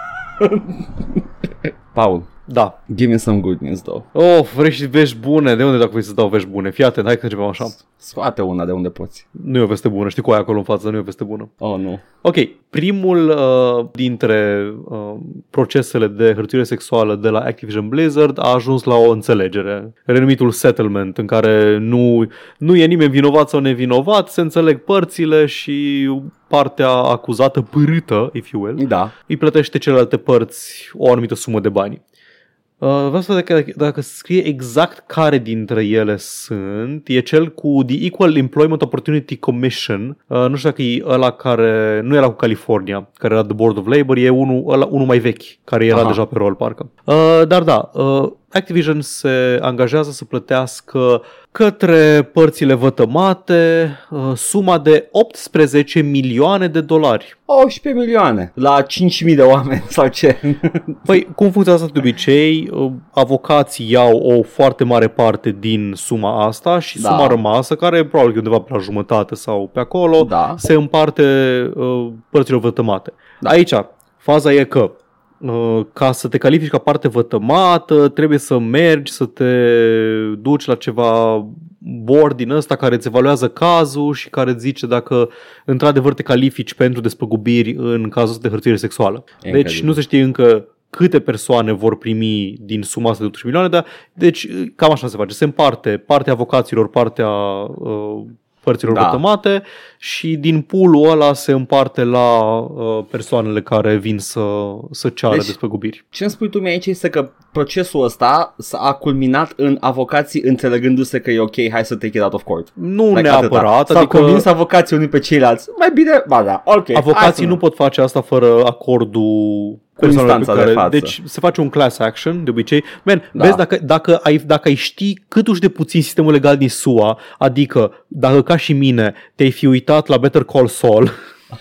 Paul, Da. give me some good news, though. Oh, vrei și vești bune? De unde dacă vrei să dau vești bune? Fii atent, hai că începem așa. Scoate una de unde poți. Nu e o veste bună, știi cu aia acolo în față, nu e o veste bună. Oh, nu. Ok, primul uh, dintre uh, procesele de hărțuire sexuală de la Activision Blizzard a ajuns la o înțelegere, renumitul settlement, în care nu, nu e nimeni vinovat sau nevinovat, se înțeleg părțile și partea acuzată, pârâtă, if you will, Da. îi plătește celelalte părți o anumită sumă de bani. Uh, vreau să văd dacă, dacă scrie exact care dintre ele sunt. E cel cu The Equal Employment Opportunity Commission. Uh, nu știu dacă e ăla care... Nu era cu California, care era The Board of Labor. E unul, ăla, unul mai vechi, care era Aha. deja pe rol, parcă. Uh, dar da, uh, Activision se angajează să plătească către părțile vătămate uh, suma de 18 milioane de dolari. 11 milioane la 5.000 de oameni sau ce? [laughs] Păi, cum funcționează asta de obicei? Uh, Avocații iau o foarte mare parte din suma asta și Da. suma rămasă, care probabil că e undeva pe la jumătate sau pe acolo, Da. se împarte uh, părților vătămate. Da. Aici, faza e că uh, ca să te califici ca parte vătămată, trebuie să mergi, să te duci la ceva board din ăsta care îți evaluează cazul și care îți zice dacă într-adevăr te califici pentru despăgubiri în cazul ăsta de hărțuire sexuală. Deci Incredibil. nu se știe încă câte persoane vor primi din suma asta de 18 milioane, dar deci cam așa se face. Se împarte partea avocaților, partea uh, părților Da. da. vătămate și din pool ăla se împarte la uh, persoanele care vin să, să ceară Deci- deci, despăgubiri. Ce îmi spui tu mie aici este că procesul ăsta s-a culminat în avocații înțelegându-se că e ok, hai să take it out of court. Nu Like neapărat, atâta. S-au adică convins avocații unii pe ceilalți. Mai bine, ba da, ok. hai avocații să- nu pot face asta fără acordul Cu persoanelor instanța de față. Deci se face un class action, de obicei. Man, Da. da. vezi, dacă, dacă, ai, dacă ai ști cât uși de puțin sistemul legal din SUA, adică dacă ca și mine te-ai fi uitat la Better Call Saul,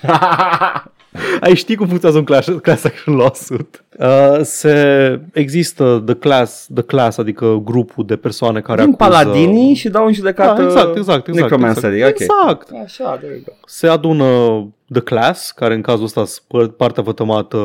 [laughs] ai ști cum funcționează un class, class action lawsuit. Uh, se există the class, the class, adică grupul de persoane care Din acuză... paladinii și dau în judecată Da, exact, exact, exact. necromancerii. exact. ok. exact. Așa, there you go. se adună The Class, care în cazul ăsta sunt partea vătămată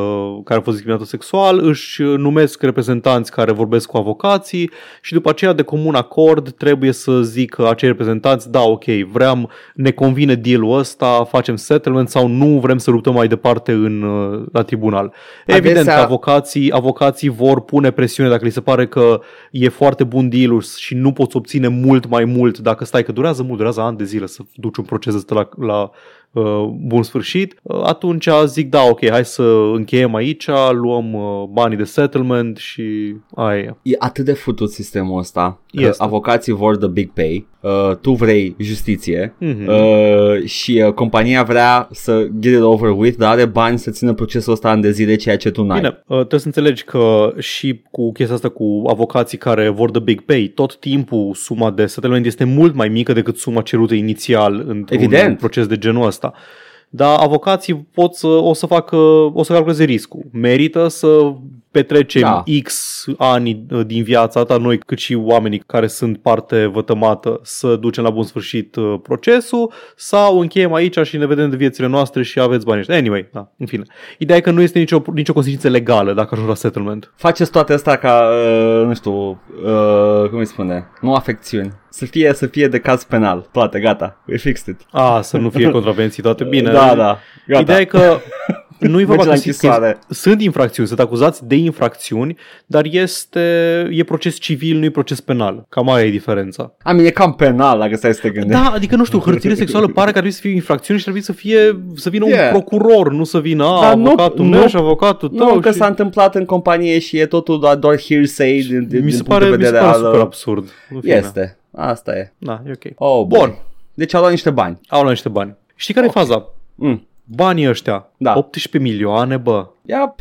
care a fost discriminată sexual, își numesc reprezentanți care vorbesc cu avocații și după aceea de comun acord trebuie să zică acei reprezentanți, da, ok, vrem, ne convine deal-ul ăsta, facem settlement sau nu vrem să luptăm mai departe în, uh, la tribunal. Evident Adesea- că avocații, avocații vor pune presiune dacă li se pare că e foarte bun deal și nu poți obține mult mai mult dacă stai că durează mult, durează ani de zile să duci un proces ăsta la, la uh, bun sfârșit, uh, atunci zic da, ok, hai să încheiem aici, luăm uh, banii de settlement și aia e. E atât de futut sistemul ăsta că Este. avocații vor the big pay, uh, tu vrei justiție Mhm. uh, și uh, compania vrea să get it over with, dar are bani să țină procesul ăsta în de zile, ceea ce tu n-ai. Bine, uh, trebuie să înțelegi că și cu chestia asta cu avocații care vor de big pay, tot timpul suma de settlement este mult mai mică decât suma cerută inițial într-un Evident. proces de genul ăsta. Dar avocații pot să, o să facă, o să calculeze riscul. Merită să petrecem Da. X ani uh, din viața ta, noi cât și oamenii care sunt parte vătămată, să ducem la bun sfârșit uh, procesul sau încheiem aici și ne vedem de viețile noastre și aveți banii ăștia. Anyway, da, în fine. Ideea e că nu este nicio, nicio consecință legală dacă ajungi la settlement. Faceți toate astea ca, uh, nu știu, uh, cum îi spune, nu afecțiuni. Să fie, să fie de caz penal. Toate, gata. We fixed it. A, să nu fie contravenții toate bine. [laughs] Da, da. Gata. Ideea e că [laughs] nu-i vorba Merge la că, că închisoare. sunt infracțiuni, sunt acuzați de infracțiuni, dar este e proces civil, nu e proces penal. Cam aia e diferența. A, mine e cam penal, dacă stai să te gândești. Da, adică nu știu, hărțire sexuală pare că ar trebui să fie infracțiune și trebuie să fie să vină Yeah. un procuror, nu să vină a, Dar nu- avocatul nu- meu și avocatul tău. Nu, că și... s-a întâmplat în companie și e totul doar, doar hearsay din, din, mi din se punct pare, de mi se vedere pare al... super absurd. În fine. Este. Asta e. Da, e ok. Oh, boy. Bun. Deci au luat niște bani. Au luat niște bani. Știi care e faza? Mm. Banii ăștia, Da. 18 milioane, bă. Yep.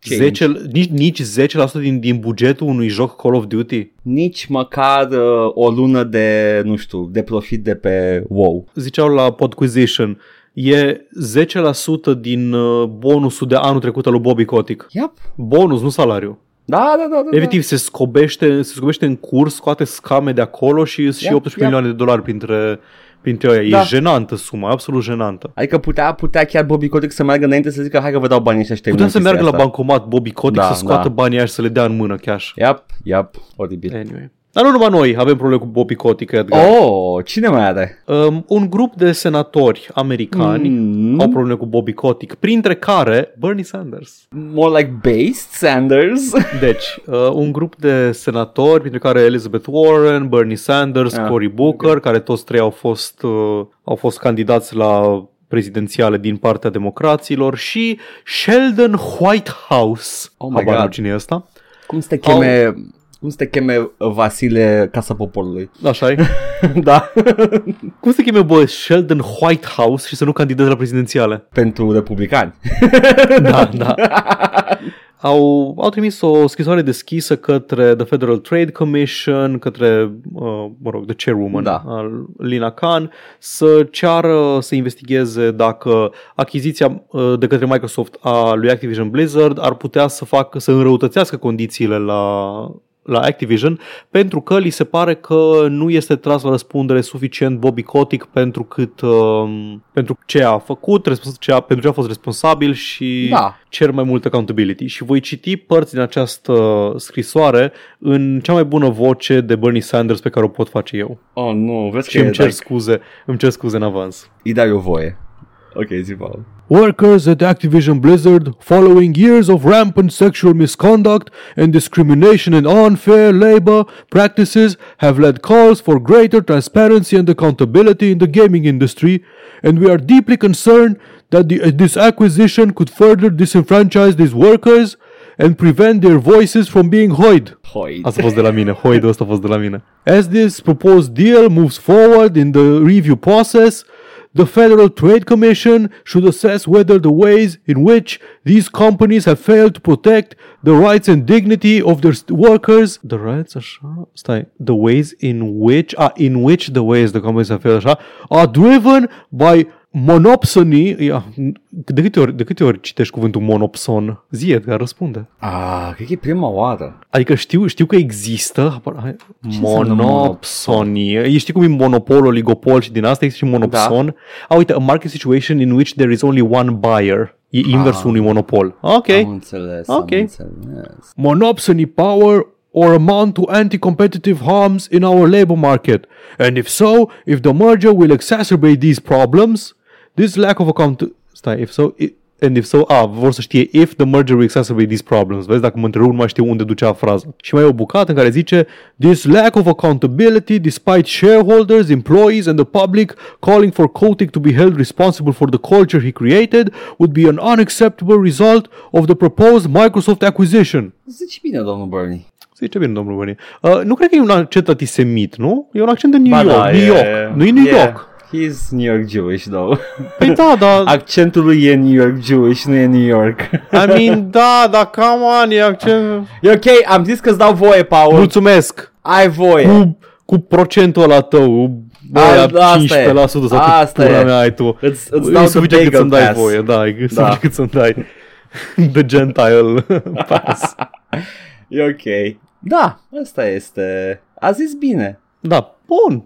change. 10, nici, nici 10% din, din bugetul unui joc Call of Duty? Nici măcar uh, o lună de, nu știu, de profit de pe WoW. Ziceau la Podquisition, e 10% din uh, bonusul de anul trecut al lui Bobby Kotick. Yep. Bonus, nu salariu. Da, da, da, da. Efectiv, se scobește, se scobește în curs, scoate scame de acolo și și Yep, 18 yep. milioane de dolari printre, printre ei. Da. E jenantă suma, absolut jenantă. Adică putea, putea chiar Bobby Kotick să meargă înainte să zică hai că vă dau banii ăștia și Putea terminăm să meargă la chestia bancomat Bobby Kotick Da, să scoată da. banii aia și să le dea în mână cash. asta. Yep, yep, oribil. Anyway. Dar nu numai noi avem probleme cu Bobby Kotick, Edgar. Oh, cine mai are? Um, un grup de senatori americani Mm. au probleme cu Bobby Kotick, printre care Bernie Sanders. More like based Sanders. [laughs] Deci, uh, un grup de senatori, printre care Elizabeth Warren, Bernie Sanders, Ah, Cory Booker, care toți trei au fost, uh, au fost candidați la prezidențiale din partea democraților și Sheldon Whitehouse. Oh my Habar n-am God. cine e ăsta. cum să te cheme, cum să te cheme Vasile Casa Poporului? Așa e. [laughs] da. [laughs] Cum se cheme, bă, Sheldon Whitehouse și să nu candideze la prezidențiale? Pentru republicani. [laughs] Da, da. Au, au trimis o scrisoare deschisă către The Federal Trade Commission, către, uh, mă rog, the chairwoman, Da. al Lina Khan, să ceară să investigheze dacă achiziția uh, de către Microsoft a lui Activision Blizzard ar putea să facă, să înrăutățească condițiile la la Activision pentru că li se pare că nu este tras la răspundere suficient Bobby Kotick pentru cât um, pentru ce a făcut, respons- ce a, pentru ce a fost responsabil și Da. cer mai mult accountability. Și voi citi părți din această scrisoare în cea mai bună voce de Bernie Sanders pe care o pot face eu. Oh, nu, vezi Și că îmi e, cer like, scuze, îmi cer scuze în avans. îi dai o voie. Ok, zi, Paul. Workers at Activision Blizzard, following years of rampant sexual misconduct and discrimination and unfair labor practices, have led calls for greater transparency and accountability in the gaming industry, and we are deeply concerned that the, this acquisition could further disenfranchise these workers and prevent their voices from being heard. Hoi. Asta a fost de la mine, Hoid ăsta a fost de la mine. As this proposed deal moves forward in the review process, the Federal Trade Commission should assess whether the ways in which these companies have failed to protect the rights and dignity of their workers. The rights, așa? Stai. The ways in which, ah, in which the ways the companies have failed, așa, are driven by monopsony. Ia, de câte ori, de câte ori citești cuvântul monopson? Zi, Edgar, răspunde. Ah, cred că e prima oară. Adică știu, știu că există apar- hai, înseamnă monopsonie. Știi cum e monopol, oligopol și din asta există și monopson. Da. A, uite, a market situation in which there is only one buyer. E inversul Ah. unui monopol. Ok. Am înțeles, Ok. am înțeles. Monopsony power or amount to anti-competitive harms in our labor market. And if so, if the merger will exacerbate these problems, this lack of account... Stai, if so... i- And if so, a, vor să știe if the merger will exacerbate these problems. Vezi, dacă mă întrerup, nu mai știu unde ducea fraza. Și mai e o bucată în care zice This lack of accountability despite shareholders, employees and the public calling for Kotick to be held responsible for the culture he created would be an unacceptable result of the proposed Microsoft acquisition. Zici bine, domnul Bernie. Zice bine, domnul Bernie. Uh, nu cred că e un accent antisemit, nu? E un accent de New Ba York. da, New e- York. Nu e New yeah. York. He's New York Jewish, though. Păi da, da. [laughs] Accentul lui e New York Jewish, nu e New York. I mean, [laughs] da, da, come on, e accent... e ok, am zis că-ți dau voie, Paul. Mulțumesc. Ai voie. Cu, cu procentul ăla tău, A, băia asta e. 15% sau cât Asta pula e. mea ai tu. Îți, îți E dau the suficient cât bagel să-mi dai pass. voie, da, e suficient cât să-mi dai [laughs] the Gentile pass. E ok. Da, asta este. A zis bine. Da, bun.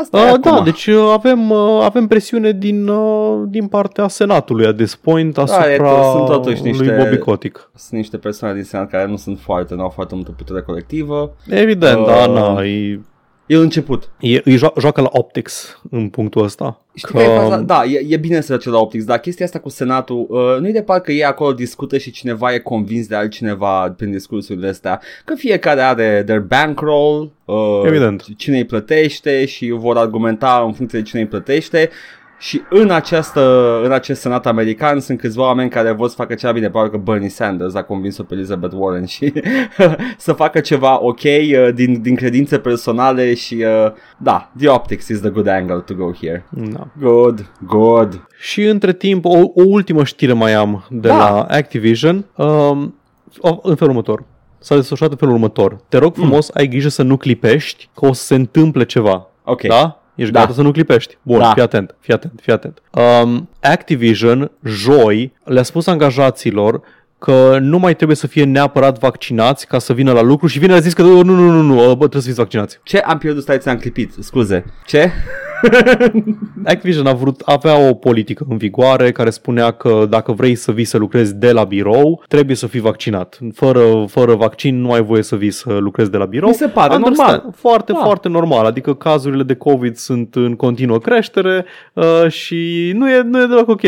Asta e Uh, acum. da, deci uh, avem, uh, avem presiune din, uh, din partea Senatului at this point asupra e tot- sunt totuși lui niște- Bobby Kotick. Sunt niște persoane din Senat care nu sunt foarte, nu au foarte multă putere colectivă. Evident, Uh, da, na, e, E un început. e, e jo- joacă la optics în punctul ăsta. Știi că... care e faza? Da, e, e bine să duce la Optics, dar chestia asta cu Senatul, uh, nu e de parcă ei acolo discută și cineva e convins de altcineva prin discursurile astea, că fiecare are their bankroll, uh, Evident. cine îi plătește și vor argumenta în funcție de cine îi plătește și în, această, în acest senat american sunt câțiva oameni care vor să facă ceva bine, probabil că Bernie Sanders a convins-o pe Elizabeth Warren și [laughs] să facă ceva ok uh, din, din credințe personale și uh, da, the optics is the good angle to go here. Da. Good, good. Și între timp, o, o ultimă știre mai am de Da. la Activision. Um, în felul următor. S-a desfășurat în felul următor. Te rog frumos, ai grijă să nu clipești, că o să se întâmple ceva. Ok. Da? Ești Da. gata să nu clipești. Bun, Da. fii atent, fii atent, fii atent. Um, Activision, joi, le-a spus angajaților că nu mai trebuie să fie neapărat vaccinați ca să vină la lucru și vine a zis că nu, nu, nu, nu, nu, bă, trebuie să fiți vaccinați. Ce am pierdut? Stai, ți-am clipit. Scuze. Ce? [laughs] Activision a vrut, avea o politică în vigoare care spunea că dacă vrei să vii să lucrezi de la birou, trebuie să fii vaccinat. Fără, fără vaccin nu ai voie să vii să lucrezi de la birou. Mi se pare Understand. normal. Foarte, Da. foarte normal. Adică cazurile de COVID sunt în continuă creștere uh, și nu e, nu e deloc ok.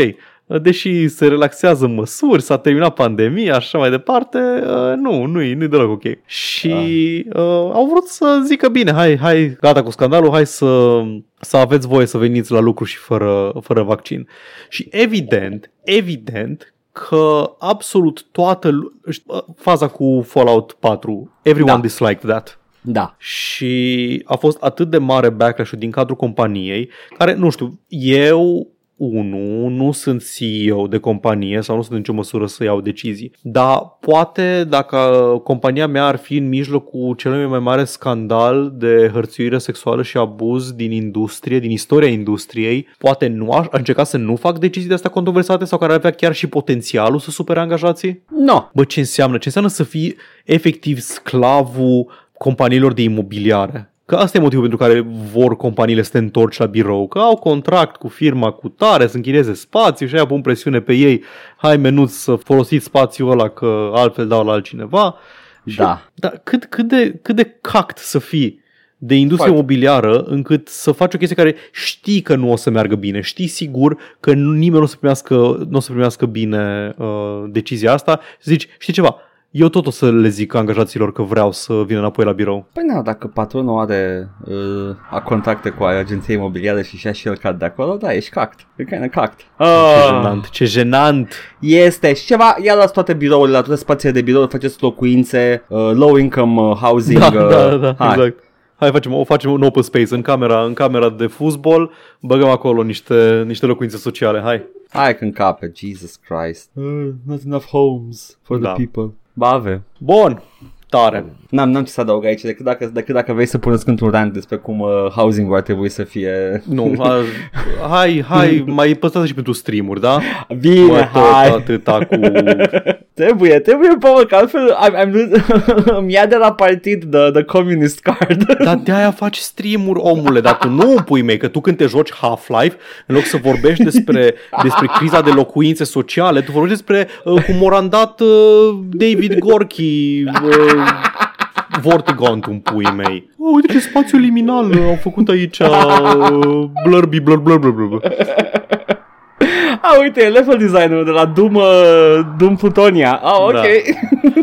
Uh, Deși se relaxează măsuri, s-a terminat pandemia și așa mai departe, uh, nu, nu e, nu e deloc ok. Și uh, au vrut să zică bine, hai, hai, gata cu scandalul, hai să, să aveți voie să veniți la lucru și fără, fără vaccin. Și evident, evident că absolut toată lu- șt- uh, faza cu Fallout 4, everyone Da. disliked that. Da. Și a fost atât de mare backlash din cadrul companiei, care, nu știu, eu, unu, nu sunt CEO de companie sau nu sunt în nicio măsură să iau decizii, dar poate dacă compania mea ar fi în mijlocul cel mai mare scandal de hărțuire sexuală și abuz din industrie, din istoria industriei, poate nu aș, aș încerca să nu fac decizii de astea controversate sau care ar avea chiar și potențialul să supere angajații? No. Bă, ce înseamnă? Ce înseamnă să fii efectiv sclavul companiilor de imobiliare? Că asta e motivul pentru care vor companiile să te întorci la birou, că au contract cu firma cu tare, să închirieze spațiu și aia pun presiune pe ei, hai menuț să folosiți spațiul ăla că altfel dau la altcineva. Și, Da. Dar cât, cât, de, cât de cact să fii de industrie Foarte. imobiliară încât să faci o chestie care știi că nu o să meargă bine, știi sigur că nu- nimeni nu o să primească, nu o să primească bine uh, decizia asta și zici, știi ceva, eu tot o să le zic angajaților că vreau să vină înapoi la birou. Păi na, dacă patronul are uh, a contacte cu agenția imobiliară și și-a și el cad de acolo, da, ești cact. E kind of cact. Ce Ah, jenant, ce jenant! este și ceva, ia luați toate birourile, la toate spațiile de birou, faceți locuințe, uh, low income uh, housing. Da, uh, da, da, hai. exact. Hai facem, o facem un open space în camera, în camera de fuzbol, băgăm acolo niște, niște locuințe sociale, hai. Hai când cape, Jesus Christ. Uh, not enough homes for Da. the people. Bave. Bun, tare. N-am, n-am ce să adaug aici, decât dacă, decât dacă vrei să puneți într-un rant despre cum uh, housing ar trebui să fie... Nu, a, hai, hai, [laughs] mai păstrați și pentru streamuri, da? Bine, Mă, tot hai! atâta cu... [laughs] Trebuie, trebuie, Paul, că altfel am, am, [laughs] îmi ia de la partid the, the communist card. [laughs] Dar de-aia faci streamuri, omule, dar tu nu pui mei, că tu când te joci Half-Life, în loc să vorbești despre, despre criza de locuințe sociale, tu vorbești despre uh, cum a randat uh, David Gorky uh, Vortigontul în pui mei. Oh, uite ce spațiu liminal uh, au făcut aici uh, blurby, blur, blur, blur, blur. [laughs] ah, uite, e level designerul de la Doom, uh, Doom Plutonia. Ah, ok. Da.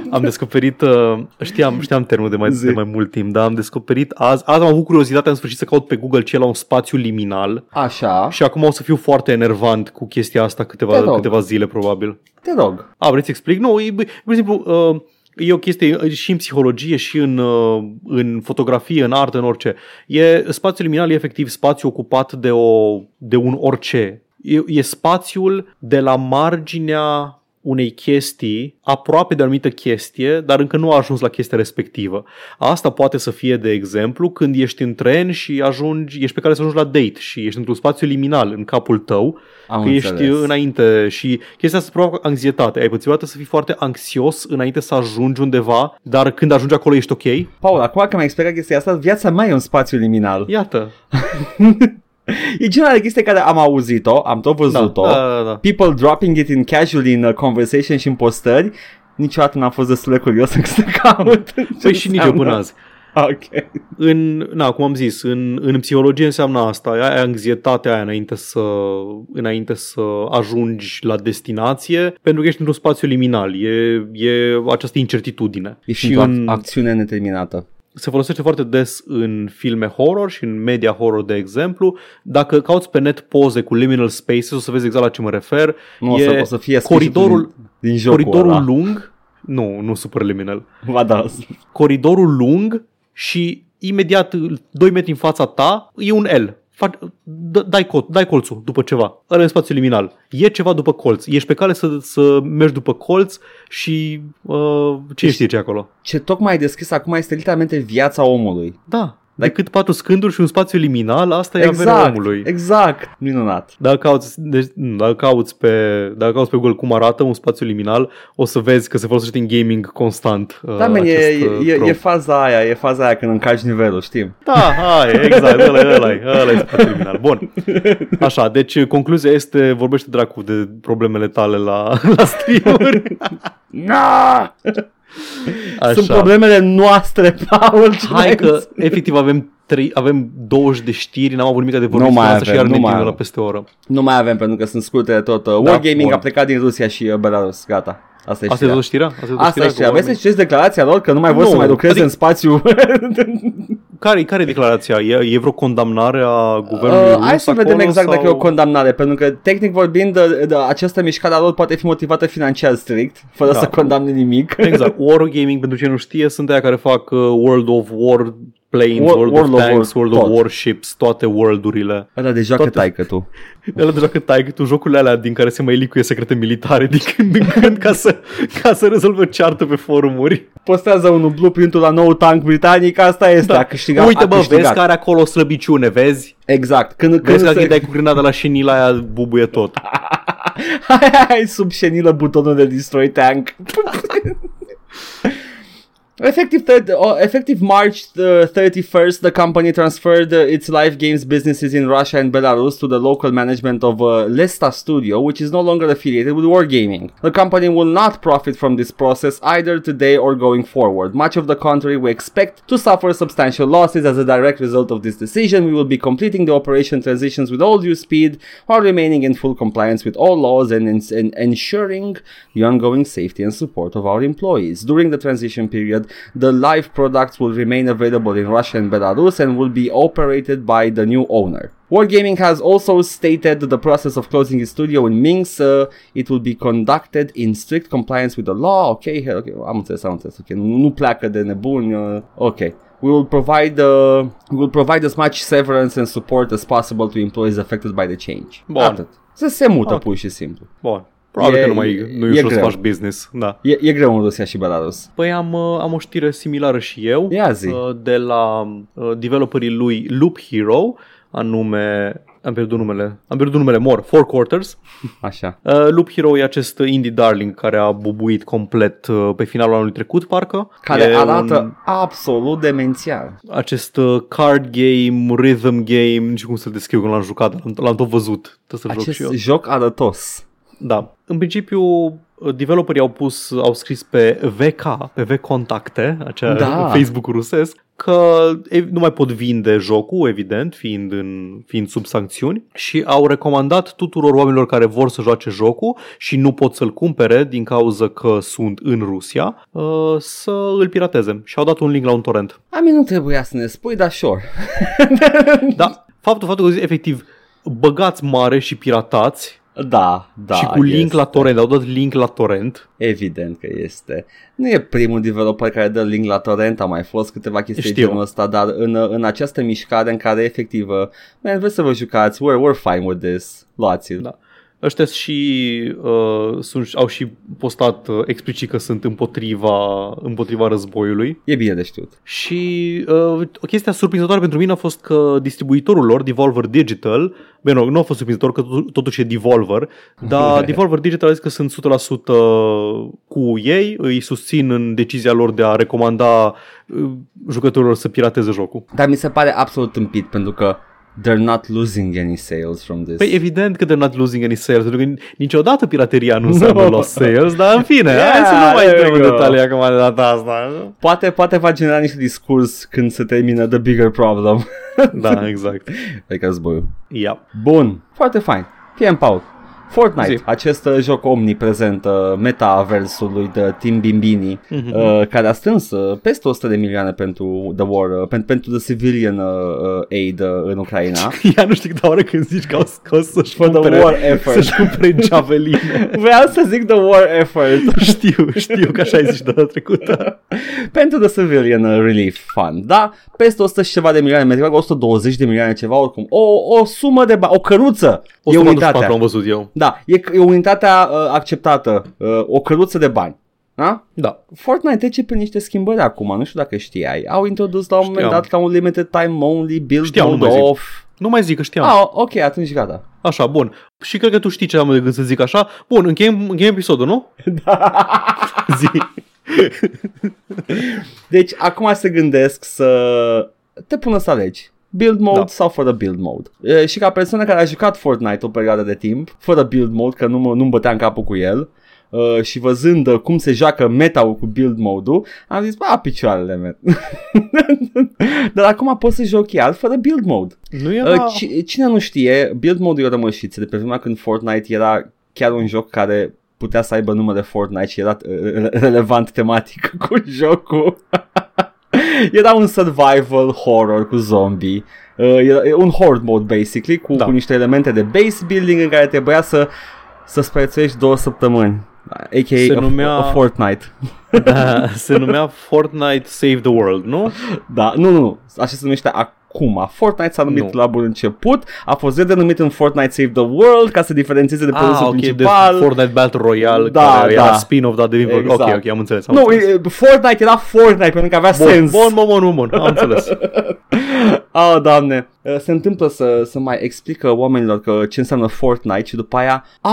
[laughs] Am descoperit, uh, știam, știam termenul de mai, Zi. de mai mult timp, dar am descoperit azi, azi am avut curiozitatea în sfârșit să caut pe Google ce e la un spațiu liminal Așa, și acum o să fiu foarte enervant cu chestia asta Te câteva, rog. câteva zile probabil. te rog. A, vreți să explic? Nu, e, de exemplu, uh, e o chestie uh, și în psihologie și în, uh, în fotografie, în artă, în orice. E, spațiul liminal e efectiv spațiu ocupat de, o, de un orice. E, e spațiul de la marginea unei chestii, aproape de o anumită chestie, dar încă nu a ajuns la chestia respectivă. Asta poate să fie, de exemplu, când ești în tren și ajungi, ești pe care să ajungi la date și ești într-un spațiu liminal în capul tău, Am că înțeles. ești înainte și chestia asta provoacă anxietate. Ai pățit vreodată să fii foarte anxios înainte să ajungi undeva, dar când ajungi acolo ești ok? Paul, acum că mi-ai explicat chestia asta, viața mea e un spațiu liminal. Iată. [laughs] E genul de chestie care am auzit-o, am tot Da, văzut-o. da, da, da. People dropping it in casually in uh, conversation și în postări. Niciodată n-am fost destul de curios [laughs] să caut. Păi și nici eu până azi. [laughs] Ok. În, na, cum am zis, în, în psihologie înseamnă asta, ai anxietatea aia înainte să, înainte să ajungi la destinație, pentru că ești într-un spațiu liminal, e, e această incertitudine. Ești și într-o în, acțiune neterminată. Se folosește foarte des în filme horror și în media horror, de exemplu. Dacă cauți pe net poze cu liminal spaces, o să vezi exact la ce mă refer. Nu, o, e să, o să fie coridorul, sfârșitul din, din jocul coridorul ăla. lung, nu, nu super liminal, [laughs] Ba da. coridorul lung și imediat 2 metri în fața ta e un L. fac, d- dai, col, dai colțul după ceva. Ăla e spațiu liminal. E ceva după colț. Ești pe cale să, să mergi după colț și uh, ce știe ce e acolo. Ce tocmai ai deschis acum este literalmente viața omului. Da. Decât patru scânduri și un spațiu liminal, asta e averea Exact, omului. exact. Minunat. Dacă cauți, deci, nu, dacă, cauți pe, dacă cauți pe Google cum arată un spațiu liminal, o să vezi că se folosește în gaming constant. uh, Da, man, e, acest, uh, e, e, trope. e faza aia, e faza aia când încarci nivelul, știm. Da, hai, exact, ăla, e, ăla, e, ăla e spațiul liminal. Bun. Așa, deci concluzia este, vorbește dracu de problemele tale la, la stream-uri. [laughs] Na! Așa. Sunt problemele noastre, Paul. ce Hai mai- că efectiv avem trei, avem 20 de știri, n-am avut nimic de vorbit Nu mai despre asta și avem, iar nu ne mai la avem. peste o oră. Nu mai avem pentru că sunt scurte de tot. Uh, Da, Wargaming bun. a plecat din Rusia și uh, Belarus. Gata. Asta e Asta e știrea. tot știrea? Asta e tot Asta e știrea. cu Vrei să oamenii? citești declarația lor că nu mai vor Nu, să mai lucreze adică- în spațiu? [laughs] Care, care e declarația? E, e vreo condamnare a guvernului Uh, rus hai să vedem acolo, exact sau... dacă e o condamnare, pentru că, tehnic vorbind, de, de, această mișcare a lor poate fi motivată financiar strict, fără Da. să condamne nimic. Exact. [laughs] Wargaming, pentru cine nu știe, sunt aia care fac uh, World of War planes, War- World, World of of Tanks, War, World of tot. Warships, toate world-urile. Ăla de joacă Toate- taică tu. Ele deja cât ai tu jocurile alea din care se mai licuie secrete militare din când în când ca să, ca să rezolvă ceartă pe forumuri. Postează unul blueprint-ul la nou tank britanic, asta este, a câștigat, Da. Uite a bă, câștigat. vezi că are acolo o slăbiciune, vezi? Exact. Când, când Vezi că se... când dai cu grenada la șenila aia bubuie tot. [laughs] hai, hai, hai, sub șenilă butonul de destroy tank. [laughs] Effective, oh, effective March uh, 31st, the company transferred uh, its live games businesses in Russia and Belarus to the local management of uh, Lesta Studio, which is no longer affiliated with Wargaming. The company will not profit from this process either today or going forward. Much of the contrary, we expect to suffer substantial losses as a direct result of this decision. We will be completing the operation transitions with all due speed while remaining in full compliance with all laws and, ens- and ensuring the ongoing safety and support of our employees. During the transition period, the live products will remain available in Russia and Belarus and will be operated by the new owner. Wargaming has also stated the process of closing its studio in Minsk. Uh, it will be conducted in strict compliance with the law. Ok, ok, am înțeles, am înțeles. Ok, nu, nu pleacă de nebuni. Uh, ok. We will provide uh, we will provide as much severance and support as possible to employees affected by the change. Bun. Atât. Să se mută Ok. pur și simplu. Bun. Probabil E- că nu mai nu e e ușor să greu. faci business. Da. E, e greu în Rusia și Belarus. Păi am, uh, am o știre similară și eu Ia zi. uh, de la uh, developerii lui Loop Hero, anume am pierdut numele, am pierdut numele More, Four Quarters. [laughs] Așa. Uh, Loop Hero e acest indie darling care a bubuit complet uh, pe finalul anului trecut, parcă. Care e arată un, absolut demențial. acest uh, card game, rhythm game, nu știu cum să-l descriu că l-am jucat, l-am, l-am tot văzut. Trebuie să-l joc și eu. Acest joc arătos. Da. În principiu, developerii au pus, au scris pe VK, pe V Contacte, acea Da. [laughs] Facebook rusesc, că e, nu mai pot vinde jocul, evident, fiind, în, fiind sub sancțiuni și au recomandat tuturor oamenilor care vor să joace jocul și nu pot să-l cumpere din cauza că sunt în Rusia, uh, să îl pirateze și au dat un link la un torrent. A mine nu trebuia să ne spui, dar sure. [laughs] Da, faptul, faptul că efectiv băgați mare și piratați Da, da. și cu link este. la torrent, au dat link la torrent Evident că este. Nu e primul developer care dă link la torrent, a mai fost câteva chestii de Știu. genul ăsta, dar în, în această mișcare în care efectiv, uh, man, vreți să vă jucați, we're, we're fine with this, luați-l. Da. Ăștia și, uh, sunt, au și postat uh, explicit că sunt împotriva, împotriva războiului E bine de știut. și uh, o chestie surprinzătoare pentru mine a fost că distribuitorul lor, Devolver Digital, bine, nu, nu a fost surprinzător că totu- totuși e Devolver, [laughs] dar Devolver Digital a zis că sunt 100% cu ei, îi susțin în decizia lor de a recomanda uh, jucătorilor să pirateze jocul. Dar mi se pare absolut împit pentru că they're not losing any sales from this. Păi evident că they're not losing any sales, pentru că niciodată pirateria nu înseamnă No. lost sales, dar în fine, Yeah, hai să nu mai there intrăm în you go. detalii acum de data asta. Poate, poate va genera niște discurs când se termină the bigger problem. Da, exact. [laughs] adică războiul. Ia. Bun, foarte fain. PM Paul. Fortnite, Zi. acest uh, joc omniprezent, uh, metaversului de Tim Bimbini, Mhm. uh, care a strâns uh, peste 100 de milioane pentru the war, uh, pentru, pentru the civilian uh, uh, aid uh, în Ucraina. [laughs] Ea nu știu câte ore când zici că o, că o să-și For the cumpere, war effort. să-și cumpere javeline. [laughs] Vreau să zic the war effort [laughs] știu, știu că așa ai zis data trecută. pentru the civilian uh, relief fund, da? Peste 100 și ceva de milioane, mi 120 de milioane ceva, oricum. O, o sumă de bani, o căruță, O e să unitatea. am văzut eu. Da, e, e unitatea uh, acceptată, uh, o căruță de bani. Da? Da. Fortnite trece prin niște schimbări acum, nu știu dacă știai. Au introdus la un moment Știam. dat ca un limited time only, build Știam, nu mode mai zic. off. Nu mai zic că știam. Ah, ok, atunci gata. Așa, bun. Și cred că tu știi ce am de gând să zic așa. Bun, încheiem, încheiem episodul, nu? [laughs] Zi. Deci acum se gândesc să te pună să alegi. Build mode Da. sau fără build mode. E, și ca persoană care a jucat Fortnite o perioadă de timp, fără build mode, că nu mă, nu-mi bătea în capul cu el, uh, și văzând uh, cum se joacă meta cu build mode-ul, am zis, ba, picioarele mele. [laughs] Dar acum pot să joc chiar fără build mode. Nu Uh, era... ci- cine nu știe, build mode-ul e o rămășiță de pe vremea când Fortnite era chiar un joc care putea să aibă numele Fortnite și era uh, re- relevant tematic [laughs] cu jocul. Era un survival horror cu zombie. Uh, era e un horde mode basically cu, Da. cu niște elemente de base building în care trebuia să să spărțești două săptămâni. A.k.a. Se a, numea- a Fortnite. Da, se numea Fortnite Save the World, nu? Da, nu, nu, nu, așa se numește acum. Fortnite s-a numit Nu. la bun început, a fost redenumit în Fortnite Save the World ca să diferențieze de produsul Ah, ok, de principal. Fortnite Battle Royale, Da, care da. era spin-off de Devil Exact. Ok, ok, am înțeles. Am nu, înțeles. e- Fortnite era Fortnite pentru că avea Bun, sens. bun, bun, bun, bun, bun, am înțeles. [laughs] Ah, doamne, se întâmplă să, să mai explică oamenilor că ce înseamnă Fortnite și după aia, a,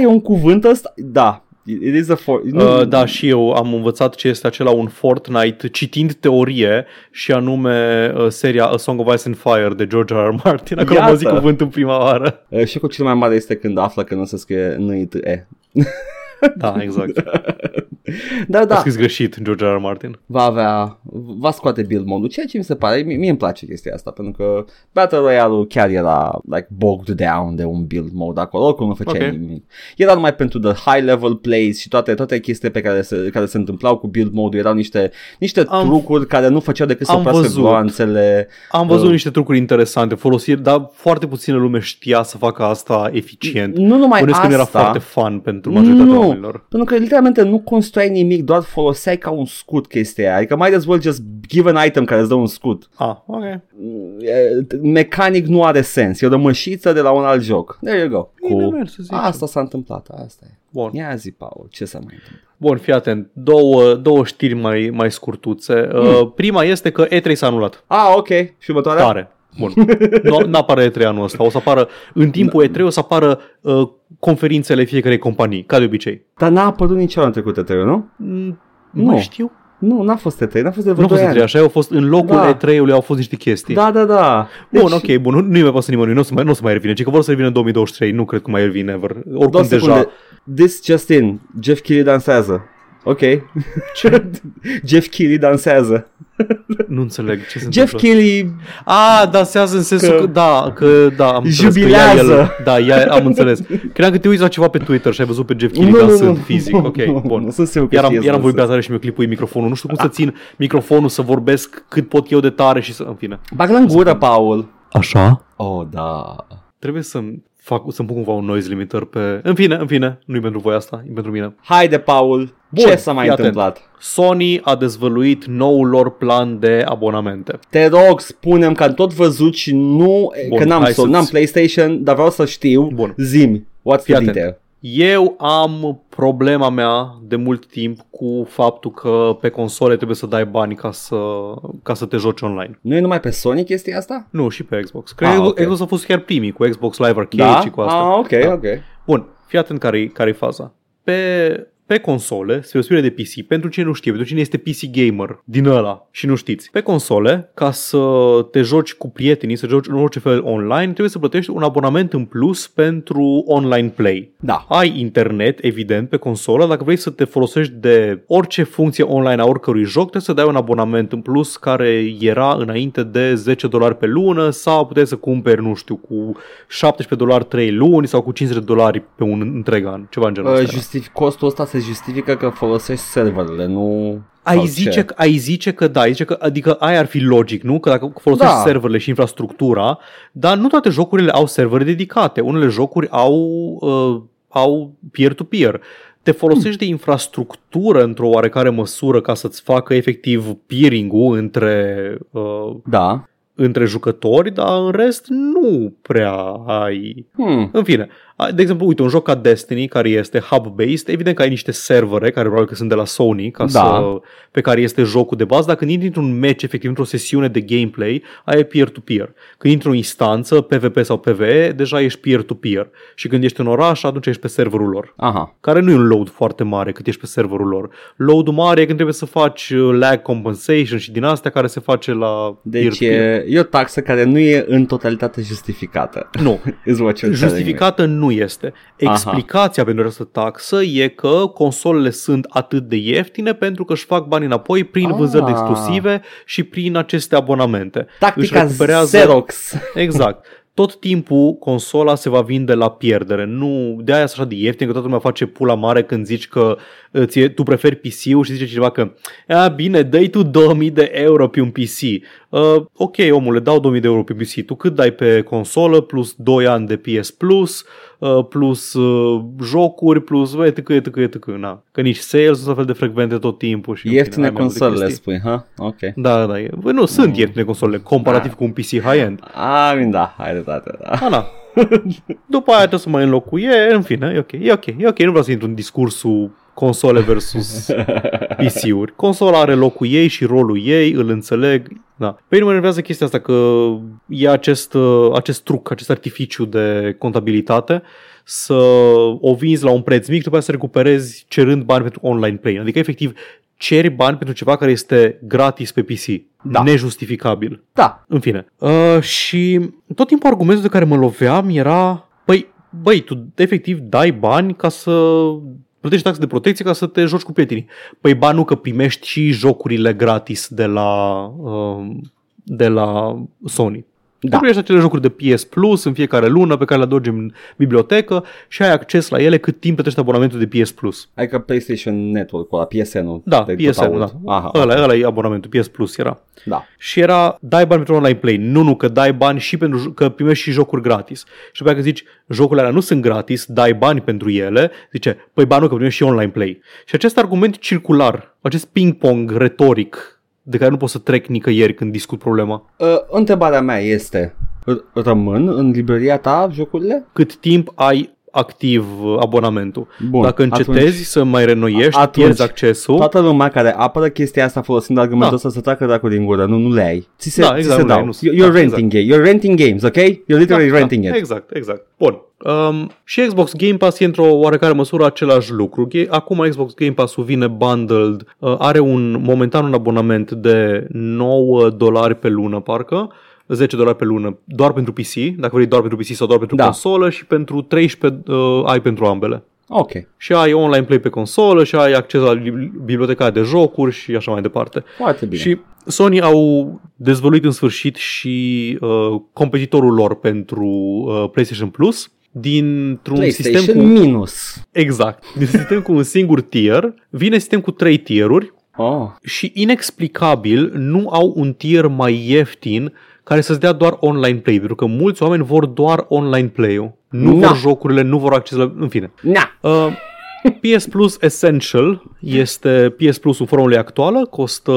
e un cuvânt ăsta? Da, it is a for... nu- Uh, da, și eu am învățat ce este acela un Fortnite citind teorie și anume uh, seria A Song of Ice and Fire de George R. R. Martin. Acolo am Iată. auzit cuvântul prima oară. Uh, și cu cel mai mare este când află că nu se scrie n i t e Da, exact. [laughs] Dar A da, scris greșit George R. R. Martin. va avea, va scoate build mode ceea ce mi se pare, mie, mie îmi place chestia asta, pentru că Battle Royale-ul chiar era like bogged down de un build mode acolo, oricum nu făceai Ok. nimic. Era numai pentru the high level plays și toate, toate chestiile pe care se, care se întâmplau cu build mode erau niște, niște Am- trucuri care nu făceau decât să am oprească văzut. gloanțele. Am văzut Uh. niște trucuri interesante folosiri, dar foarte puțină lume știa să facă asta eficient. Nu numai Bănuiesc asta, că nu era foarte fun pentru majoritatea Nu. oamenilor. pentru că literalmente nu construiai nimic, doar foloseai ca un scut chestia aia. Adică mai as well just give an item care îți dă un scut. Ah, ok. E, Mecanic nu are sens, e o rămășiță de la un alt joc. There you go. Bine Cu... mers, să zicem. Asta s-a întâmplat, asta e. Bun. Ia zi, Paul, ce s-a mai întâmplat? Bun, fii atent. Două, două știri mai, mai scurtuțe. Hmm. Uh, prima este că E3 s-a anulat. Ah, ok. Și următoarea? Tare. Bun. Nu apare E3 anul ăsta. O să apară, în timpul E3 o să apară uh, conferințele fiecarei companii, ca de obicei. Dar n-a apărut nici anul trecut E3, nu? Mm, Nu Nu. mai știu. Nu, n-a fost E3, n-a fost de Nu vreo a fost doi E3, ani. așa, au fost în locul Da. E3-ului au fost niște chestii. Da, da, da. Bun, ok, bun, nu- nu-i mai pasă nimănui, nu o să mai, nu o să mai revine, ci că vor să revină în 2023, nu cred că mai revine ever. Oricum Două deja, secunde. This just in. Jeff Keighley dansează. Ok. [laughs] Jeff Keighley dansează. Nu înțeleg ce se Jeff întâmplă. Keighley A, dansează în sensul Că- că, da, că da, am înțeles că Jubilează. ea, el, da, ea, am înțeles. Credeam că te uiți la ceva pe Twitter și ai văzut pe Jeff Keighley Nu, nu, dansând nu. fizic. Ok, Nu, bun. nu, sunt sigur că Eram, știe să eram voi danseze. beatare și mi-o clipui microfonul. Nu știu cum să țin microfonul, să vorbesc cât pot eu de tare și să... În fine. Bagă în gură, Paul. Așa? Oh, da. Trebuie să-mi fac, să-mi pun cumva un noise limiter pe... În fine, în fine, nu-i pentru voi asta, e pentru mine. Haide, Paul. Bun, Ce s-a mai fii atent. întâmplat? Sony a dezvăluit noul lor plan de abonamente. Te rog, spunem că am tot văzut și nu, Bun, că n-am, hai so, să-ți- n-am PlayStation, dar vreau să știu. Bun. Zimi, what's Fii the atent. detail? Eu am problema mea de mult timp cu faptul că pe console trebuie să dai bani ca să, ca să te joci online. Nu e numai pe Sony chestia asta? Nu, și pe Xbox. Cred Ah, că ok. Xbox a fost chiar primii cu Xbox Live Arcade Da? și cu asta. Ah, ok, Da. ok. Bun, fii atent care-i, care-i faza. Pe pe console, spre osebire de PC, pentru cine nu știe, pentru cine este PC gamer din ăla și nu știți, pe console, ca să te joci cu prietenii, să joci în orice fel online, trebuie să plătești un abonament în plus pentru online play. Da. Ai internet, evident, pe consolă, dacă vrei să te folosești de orice funcție online a oricărui joc, trebuie să dai un abonament în plus care era înainte de 10 dolari pe lună sau puteai să cumperi, nu știu, cu 17 dolari 3 luni sau cu 50 de dolari pe un întreg an, ceva în genul Uh, ăsta. justific, costul ăsta se justifică că folosești serverele, nu... Ai sau zice, ce? că, ai zice că da, ai zice că, adică aia ar fi logic, nu? Că dacă folosești Da. serverele și infrastructura, dar nu toate jocurile au servere dedicate. Unele jocuri au, uh, au peer-to-peer. Te folosești de infrastructură într-o oarecare măsură ca să-ți facă efectiv peering-ul între, uh, Da. între jucători, dar în rest nu prea ai Hmm. în fine, a- de exemplu, uite, un joc ca Destiny, care este hub-based, evident că ai niște servere, care probabil că sunt de la Sony, ca Da. să, pe care este jocul de bază, dar când intri într-un match, efectiv, într-o sesiune de gameplay, ai peer-to-peer. Când intri într-o instanță, PvP sau PvE, deja ești peer-to-peer. Și când ești în oraș, atunci ești pe serverul lor Aha. care nu e un load foarte mare cât ești pe serverul lor. Load-ul mare e când trebuie să faci uh, lag compensation și din astea care se face la Deci peer-to-peer. e, e o taxă care nu e în totalitate justificată. Nu, [laughs] Is what you're telling me. Justificată nu este. Explicația pentru această taxă e că consolele sunt atât de ieftine pentru că își fac bani înapoi prin Ah. vânzări exclusive și prin aceste abonamente. Tactica Își recuperează- Xerox. [laughs] Exact. Tot timpul consola se va vinde la pierdere. Nu, de aia e așa de ieftin că toată lumea face pula mare când zici că uh, ție, tu preferi PC-ul și zice cineva că a, bine, dai tu 2000 de euro pe un PC. Uh, ok, omule, dau 2000 de euro pe PC. Tu cât dai pe consolă plus 2 ani de PS Plus uh, plus uh, jocuri plus bă, etc, etc, etc. Na. Că nici sales sunt la fel de frecvente tot timpul. Și în fine, Ieftine ai mai multe consolele, chestii. spui, ha? Ok. Da, da, e. Bă, nu, sunt ieftine consolele comparativ Da. cu un PC high-end. I mean, da, hai de dată, da. Ah, na. [laughs] După aia trebuie să mai înlocuie, în fine, e ok, e ok, e ok, nu vreau să intru în discursul console versus [laughs] PC-uri. Consola are locul ei și rolul ei, îl înțeleg. Da. Pe mine mă enervează chestia asta că e acest, uh, acest truc, acest artificiu de contabilitate să o vinzi la un preț mic, după aia să recuperezi cerând bani pentru online play. Adică, efectiv, ceri bani pentru ceva care este gratis pe PC. Da. Nejustificabil. Da, În fine. Uh, și tot timpul argumentul de care mă loveam era, păi, băi, tu efectiv dai bani ca să plătești taxe de protecție ca să te joci cu prietenii. Păi ba nu că primești și jocurile gratis de la, uh, de la Sony. Da. Da. Primești acele jocuri de PS Plus în fiecare lună pe care le adorgi în bibliotecă și ai acces la ele cât timp plătești abonamentul de PS Plus. adică PlayStation Network-ul ăla, PSN-ul. Da, de tot PSN, aud. da. Aha, Ăla, ăla e abonamentul, PS Plus era. da. Și era, dai bani pentru online play. Nu, nu, că dai bani și pentru jo- că primești și jocuri gratis. Și după aceea că zici, jocurile alea nu sunt gratis, dai bani pentru ele, zice, păi bani nu, că primești și online play. Și acest argument circular, acest ping-pong retoric, de care nu pot să trec nicăieri când discut problema. Uh, întrebarea mea este, r- rămân în librăria ta jocurile? Cât timp ai activ uh, abonamentul. Bun, Dacă încetezi atunci- să mai renoiești, atunci pierzi accesul. Toată lumea care apără chestia asta folosind argumentul Da. ăsta să treacă dracu din gură, nu, nu le ai. Ți se, Da, ți exact, se nu le ai, dau. nu- You're da, renting game. You're renting games, ok? You're literally renting it. Exact, exact. Bun. Um, și Xbox Game Pass e într-o oarecare măsură același lucru. Ge- Acum Xbox Game Pass-ul vine bundled, uh, are un momentan un abonament de 9 dolari pe lună, parcă, 10 dolari pe lună, doar pentru PC, dacă vrei doar pentru PC sau doar pentru Da. consolă și pentru 13 uh, ai pentru ambele. Ok. Și ai online play pe consolă și ai acces la bibli- biblioteca de jocuri și așa mai departe. Foarte bine. Și Sony au dezvăluit în sfârșit și uh, competitorul lor pentru uh, PlayStation Plus dintr-un PlayStation sistem cu minus. exact, din [laughs] sistem cu un singur tier, vine sistem cu trei tieruri Oh. și inexplicabil nu au un tier mai ieftin care să-ți dea doar online play, pentru că mulți oameni vor doar online play-ul. Nu Na. vor jocurile, nu vor acces la... În fine. Na. Uh, PS Plus Essential este PS Plus în formula actuală, costă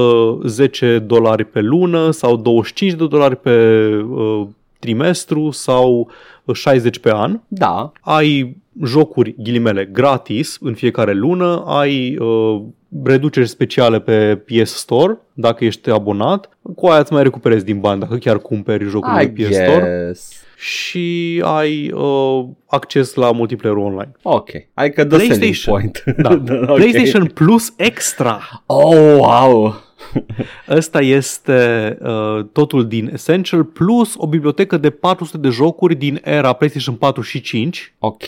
10 dolari pe lună sau 25 de dolari pe uh, trimestru sau 60 pe an, Da. ai jocuri, ghilimele, gratis în fiecare lună, ai uh, reduceri speciale pe PS Store dacă ești abonat, cu aia îți mai recuperezi din bani dacă chiar cumperi jocul I pe PS Store guess. și ai uh, acces la multiplayer online. Ok. Adică the selling PlayStation. point. Da. [laughs] Ok. PlayStation Plus Extra. Oh, wow. [laughs] Ăsta este uh, totul din Essential plus o bibliotecă de 400 de jocuri din era PlayStation 4 și 5. Ok.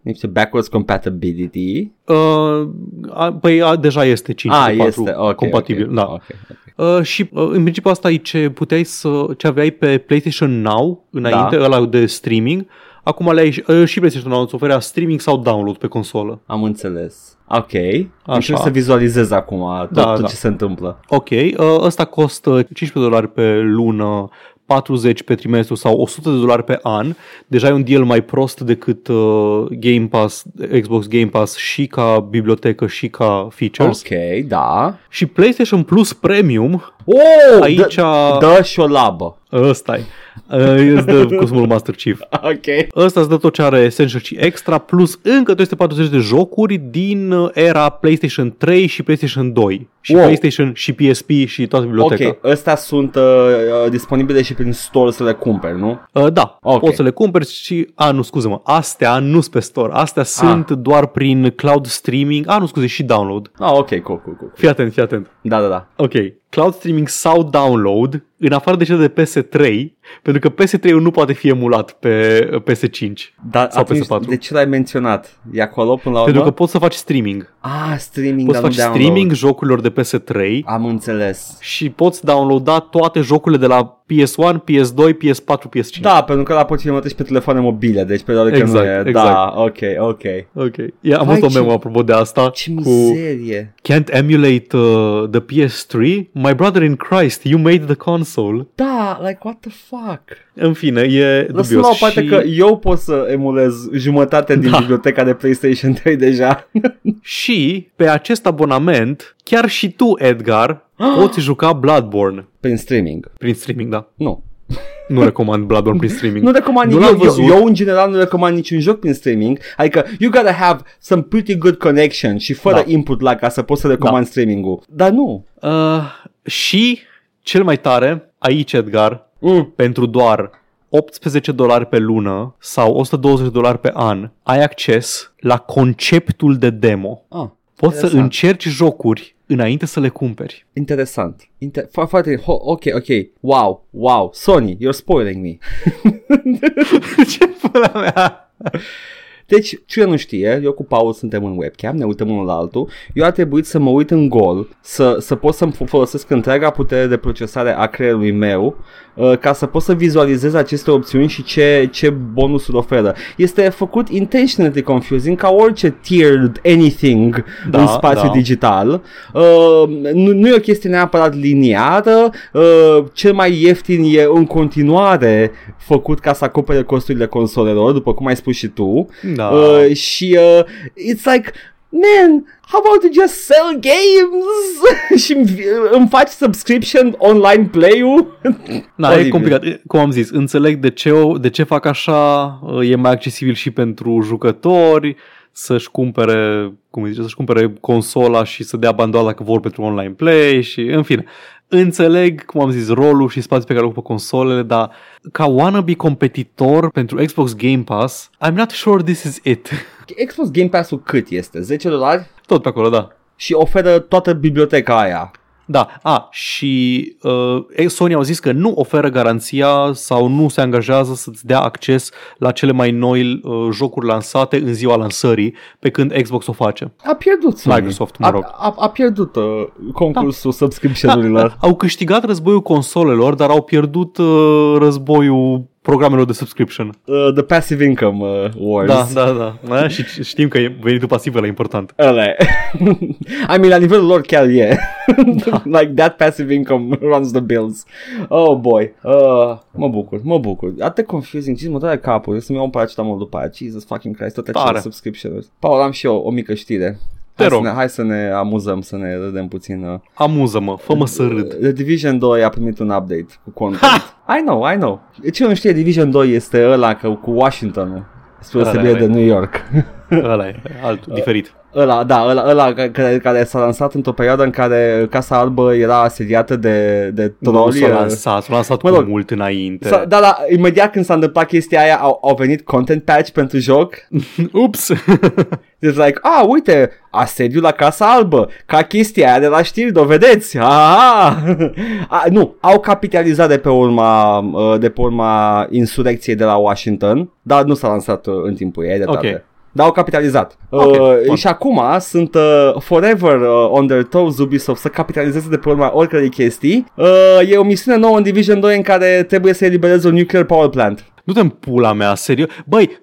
Niște backwards compatibility. Uh, a, păi a, deja este 5 Ah, și 4 este. Ok. compatibil. ok, Da. ok, ok. Uh, și uh, în principiu asta e ce puteai să ce aveai pe PlayStation Now înainte, Da. ăla de streaming. Acum le ai și- uh, și PlayStation Now îți oferea streaming sau download pe consolă. Am înțeles. Ok. Așa. Încerc să vizualizez acum tot, Da, tot da. ce se întâmplă. Ok, uh, ăsta costă 15 dolari pe lună, 40 pe trimestru sau 100 de dolari pe an. Deja e un deal mai prost decât uh, Game Pass, Xbox Game Pass și ca bibliotecă și ca features. Ok, da. Și PlayStation Plus Premium, Oh, Aici- dă, dă și o labă. ăsta e, uh, îți dă [laughs] Cosmul Master Chief. Ok. Ăsta îți dă tot ce are Essential și Extra, plus încă 240 de jocuri din uh, era PlayStation 3 și PlayStation 2. Și Wow. PlayStation și PSP și toată biblioteca. Ok, ăstea sunt uh, uh, disponibile și prin store să le cumperi, nu? Uh, da, Ok. poți să le cumperi și... A, nu, scuze-mă, astea nu sunt pe store. Astea sunt doar prin cloud streaming. A, nu, scuze, și download. Ah, ok, cool, cool, cool. Fii atent, fii atent. Da, da, da. Ok, cloud streaming sau download, în afară de cele de PS3, pentru că PS3 nu poate fi emulat pe PS5 Dar sau atunci, PS4. de ce l-ai menționat? E acolo până la urmă? Pentru că poți să faci streaming. Ah, streaming, Poți să dar nu faci download. streaming jocurilor de PS3 Am înțeles. și poți downloada toate jocurile de la PS1, PS2, PS4, PS5. Da, pentru că la poți fi și pe telefoane mobile, deci pe doar că Exact, nu e. exact. Da, ok, ok. Ok. Yeah, am Vai, văzut o ce- memo apropo de asta Ce cu mizerie. Can't emulate uh, the PS3? My brother in Christ, you made the console. Da, like, what the fuck? În fine, e Lăsăm dubios. la o parte și, că eu pot să emulez jumătate din Da. biblioteca de PlayStation 3 deja. [laughs] și pe acest abonament, chiar și tu, Edgar, [gasps] poți juca Bloodborne. Prin streaming. Prin streaming, da. Nu. Nu recomand Bloodborne prin [laughs] streaming. Nu recomand Nu eu, l-am eu, văzut. eu, în general nu recomand niciun joc prin streaming. Adică you gotta have some pretty good connection și fără Da. input lag ca să poți să recomand streaming-ul. Dar nu. Uh, și, cel mai tare, aici, Edgar, Mm. pentru doar 18 dolari pe lună sau 120 de dolari pe an, ai acces la conceptul de demo. Ah, Poți să Interesant. încerci jocuri înainte să le cumperi. interesant. Inter- fo- foarte, ho- ok, ok. Wow, wow. Sony, you're spoiling me. [laughs] [laughs] Ce pula mea? Deci, cine nu știe, eu cu Paul suntem în webcam, ne uităm unul la altul. Eu a trebuit să mă uit în gol, să, să pot să-mi folosesc întreaga putere de procesare a creierului meu, uh, ca să pot să vizualizez aceste opțiuni și ce, ce bonusuri oferă. Este făcut intentionally confusing ca orice tiered anything Da, în spațiu da. digital. Uh, nu, nu e o chestie neapărat liniară, uh, cel mai ieftin e în continuare făcut ca să acopere costurile consolelor, după cum ai spus și tu. Da. Uh, și uh, it's like, man, how about you just sell games [laughs] și îmi- îmi faci subscription online play-ul? Da, e Oribil. complicat. E, Cum am zis, înțeleg de ce, o- de ce fac așa, e mai accesibil și pentru jucători să-și cumpere, cum zice, să-și cumpere consola și să dea bandola dacă vor pentru online play și, în fine. Înțeleg, cum am zis, rolul și spațiul pe care îl ocupă consolele, dar ca wannabe competitor pentru Xbox Game Pass, I'm not sure this is it. [laughs] Xbox Game Pass-ul cât este? 10 dolari? Tot pe acolo, da. Și oferă toată biblioteca aia. Da, a, și uh, Sony au zis că nu oferă garanția sau nu se angajează să-ți dea acces la cele mai noi uh, jocuri lansate în ziua lansării, pe când Xbox o face. A pierdut Sony. Microsoft, mă a, rog. A, a pierdut uh, concursul subscription-urilor. Au câștigat războiul consolelor, dar au pierdut uh, războiul programelor de subscription. Uh, the Passive Income uh, Wars. Da, da, da. da? Și știm că e venitul pasiv la important. Ăla e. [laughs] I mean, la nivelul lor chiar e. [laughs] like that passive income [laughs] runs the bills. Oh boy. Uh, mă bucur, mă bucur. Atât de confusing, ce mă doare capul. Eu să-mi iau un paracetamol după aia. Jesus fucking Christ, toate acele Tare. subscription-uri. Paul, am și eu o mică știre. Te hai, să rog. ne, hai să ne amuzăm, să ne râdem puțin. uh. Amuză-mă, fă-mă să râd. The Division 2 a primit un update cu content. I know, I know. Ce nu știe, Division 2 este ăla că, cu Washington spre Ăla deosebire e. de New York. Ăla e, altul, [laughs] diferit. Ăla, da, ăla, ăla ca- care, care s-a lansat într-o perioadă în care Casa Albă era asediată de, de Nu troli. s-a uh, lansat, s-a lansat Mă cu rog, mult înainte. S-a, da, da, imediat când s-a întâmplat chestia aia au, au venit content patch pentru joc. [laughs] Ups! [laughs] Deci like, a, uite, asediu la Casa Albă, ca chestia aia de la știri, dovedeți. A, [laughs] a, nu, au capitalizat de pe urma uh, de pe urma insurecției de la Washington, dar nu s-a lansat uh, în timpul ei, de Ok. okay. Dar au capitalizat. Ok, uh, bun. și acum sunt uh, forever uh, on their toes Ubisoft să capitalizeze de pe urma oricărei chestii. Uh, e o misiune nouă în Division 2 în care trebuie să elibereze un nuclear power plant. Nu te pula mea, serios. Băi,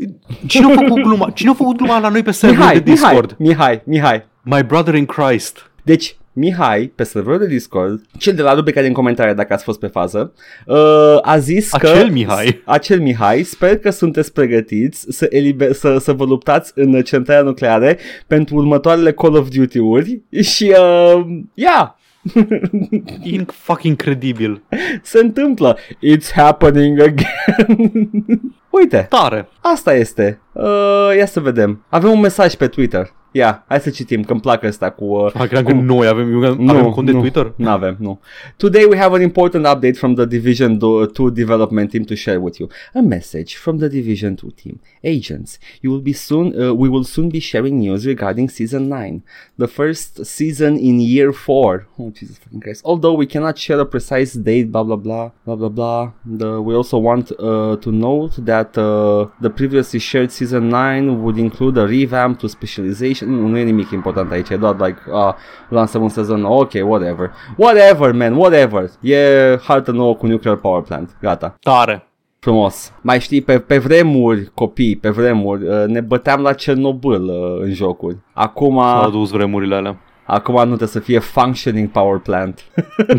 cine a făcut gluma? Cine a făcut gluma la noi pe serverul Mihai, de Discord? Mihai, Mihai, Mihai. My brother in Christ. Deci, Mihai, pe serverul de Discord, cel de la rubrica din comentarii dacă ați fost pe fază, uh, a zis că... Acel Mihai. Acel Mihai, sper că sunteți pregătiți să, eliber, să, să vă luptați în centrale nucleare pentru următoarele Call of Duty-uri și, uh, yeah, [laughs] In fucking incredibil. se întâmplă. It's happening again. [laughs] Uite, Tare. asta este. Uh, ia să vedem. Avem un mesaj pe Twitter. Ia, hai să citim, că îmi plac ăsta cu... Uh, Ah, credeam că noi avem, avem cont de nu, Twitter. Nu avem, nu. Today we have an important update from the Division 2 development team to share with you. A message from the Division 2 team. Agents, you will be soon uh, we will soon be sharing news regarding season 9, the first season in year 4. Oh Jesus fucking Christ. Although we cannot share a precise date, blah blah blah, blah blah blah. The, we also want uh, to note that uh, the previously shared season 9 would include a revamp to specialization. Nu, nu e nimic important aici, e doar like uh, lansăm un sezon nou, ok, whatever. Whatever, man, whatever. E hartă nouă cu nuclear power plant. Gata. Tare. Frumos. Mai știi, pe, pe vremuri, copii, pe vremuri, uh, ne băteam la Cernobâl uh, în jocuri. Acum, S-au adus vremurile alea. acum nu trebuie să fie functioning power plant.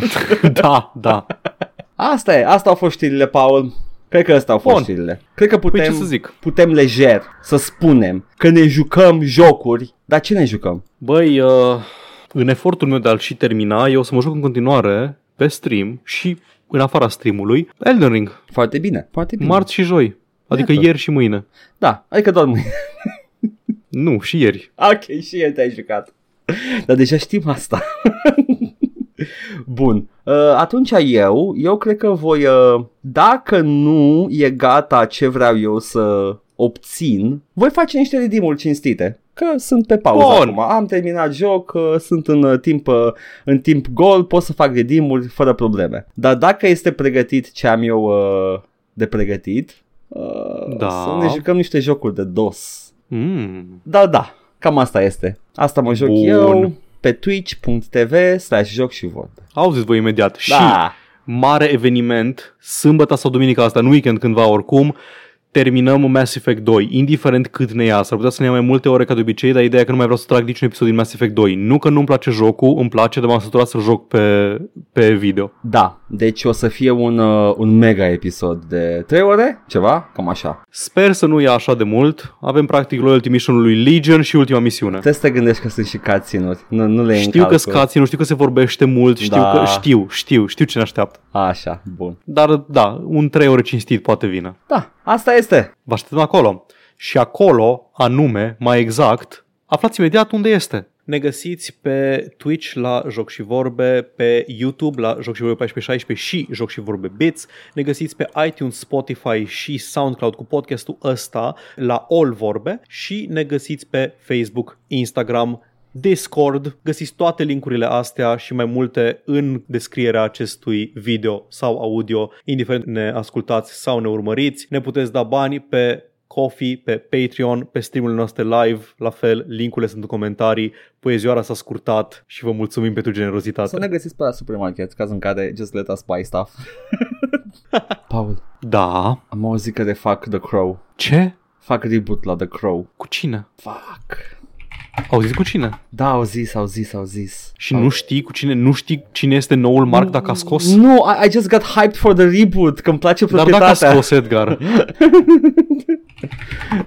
[laughs] da, da. Asta e, asta au fost știrile, Paul. Cred că asta au fost Bun. știrile. Cred că Păi putem, ce să zic? putem lejer să spunem că ne jucăm jocuri, dar ce ne jucăm? Băi, uh, în efortul meu de a-l și termina, eu o să mă joc în continuare pe stream și în afara streamului Elden Ring, Foarte bine, foarte bine. marți și joi. Adică Iată. ieri și mâine. Da, adică doar mâine. Nu, și ieri. Ok, și el te-ai jucat. Dar deja știm asta. Bun. Uh, atunci eu, eu cred că voi, uh, dacă nu e gata ce vreau eu să obțin, voi face niște redeem cinstite. Că sunt pe pauză Bun. acum. Am terminat joc, uh, sunt în uh, timp, uh, în timp gol, pot să fac redeem fără probleme. Dar dacă este pregătit ce am eu uh, de pregătit, uh, Da. să ne jucăm niște jocuri de DOS. Mm. Da, da, cam asta este. Asta mă joc Bun. eu pe twitch.tv slash joc și vorbe. Auziți voi imediat. Și Da, mare eveniment, sâmbătă sau duminica asta, în weekend cândva oricum, terminăm Mass Effect 2, indiferent cât ne ia. S-ar putea să ne ia mai multe ore ca de obicei, dar ideea e că nu mai vreau să trag niciun episod din Mass Effect 2. Nu că nu-mi place jocul, îmi place, dar m-am săturat să joc pe, pe video. da, deci o să fie un, uh, un mega episod de 3 ore, ceva, cam așa. Sper să nu ia așa de mult. Avem practic Loyalty Mission-ul lui Legion și ultima misiune. Trebuie să te gândești că sunt și cutscene-uri, nu, nu le iei în Știu că calcul. scați, nu știu că se vorbește mult, știu Da. că știu, știu, știu ce ne așteaptă. Așa, bun. Dar da, un 3 ore cinstit poate vine. Da, asta este. Vă așteptăm acolo. Și acolo, anume, mai exact, aflați imediat unde este. Ne găsiți pe Twitch la Joc și Vorbe, pe YouTube la Joc și Vorbe 1416 și Joc și Vorbe Bits. Ne găsiți pe iTunes, Spotify și SoundCloud cu podcastul ăsta la All Vorbe și ne găsiți pe Facebook, Instagram, Discord, găsiți toate linkurile astea și mai multe în descrierea acestui video sau audio, indiferent ne ascultați sau ne urmăriți. Ne puteți da bani pe Coffee, pe Patreon, pe streamurile noastre live, la fel, linkurile sunt în comentarii, poezioara s-a scurtat și vă mulțumim pentru generozitate. Să ne găsiți pe la supermarket, caz în care just let us buy stuff. [laughs] Paul, Da. am auzit că refac The Crow. Ce? Fac reboot la The Crow. Cu cine? Fuck. Au zis cu cine? Da, au zis, au zis, au zis. Și nu știi cu cine, nu știi cine este noul Mark dacă a scos? Nu, I, I just got hyped for the reboot, că îmi place Dar dacă a proprietatea. scos Edgar. [laughs]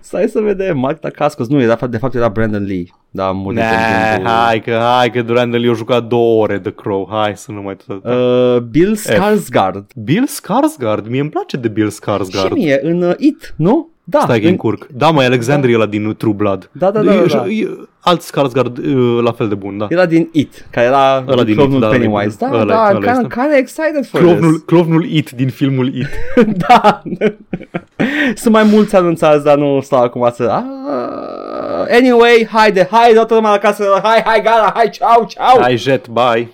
Stai să vedem, Mark Dacascos. Nu, era, de fapt era Brandon Lee. Da, am murit în Nah, timpul... hai că, hai că Randall i-a jucat două ore The Crow. Hai să nu mai tot. Uh, Bill Skarsgård. Bill Skarsgård, mie îmi place de Bill Și Skarsgård. mie, în uh, It, nu? Da, Stai că în- încurc. Da, mai Alexander e ăla din True Blood. Da, da, da, da, E- da. e- Alt Skarsgård uh, la fel de bun, da. Era din It, care era Ăla din clovnul It, da, Pennywise. Da, ăla- da, ăla kind este. of, kind of excited for Clovnul, this. clovnul It din filmul It. [laughs] da. Sunt mai mulți anunțați, dar nu stau acum să... Ah, anyway, haide, haide, toată lumea la casă, hai, hai, gata, hai, ceau, ceau. Hai, jet, bye.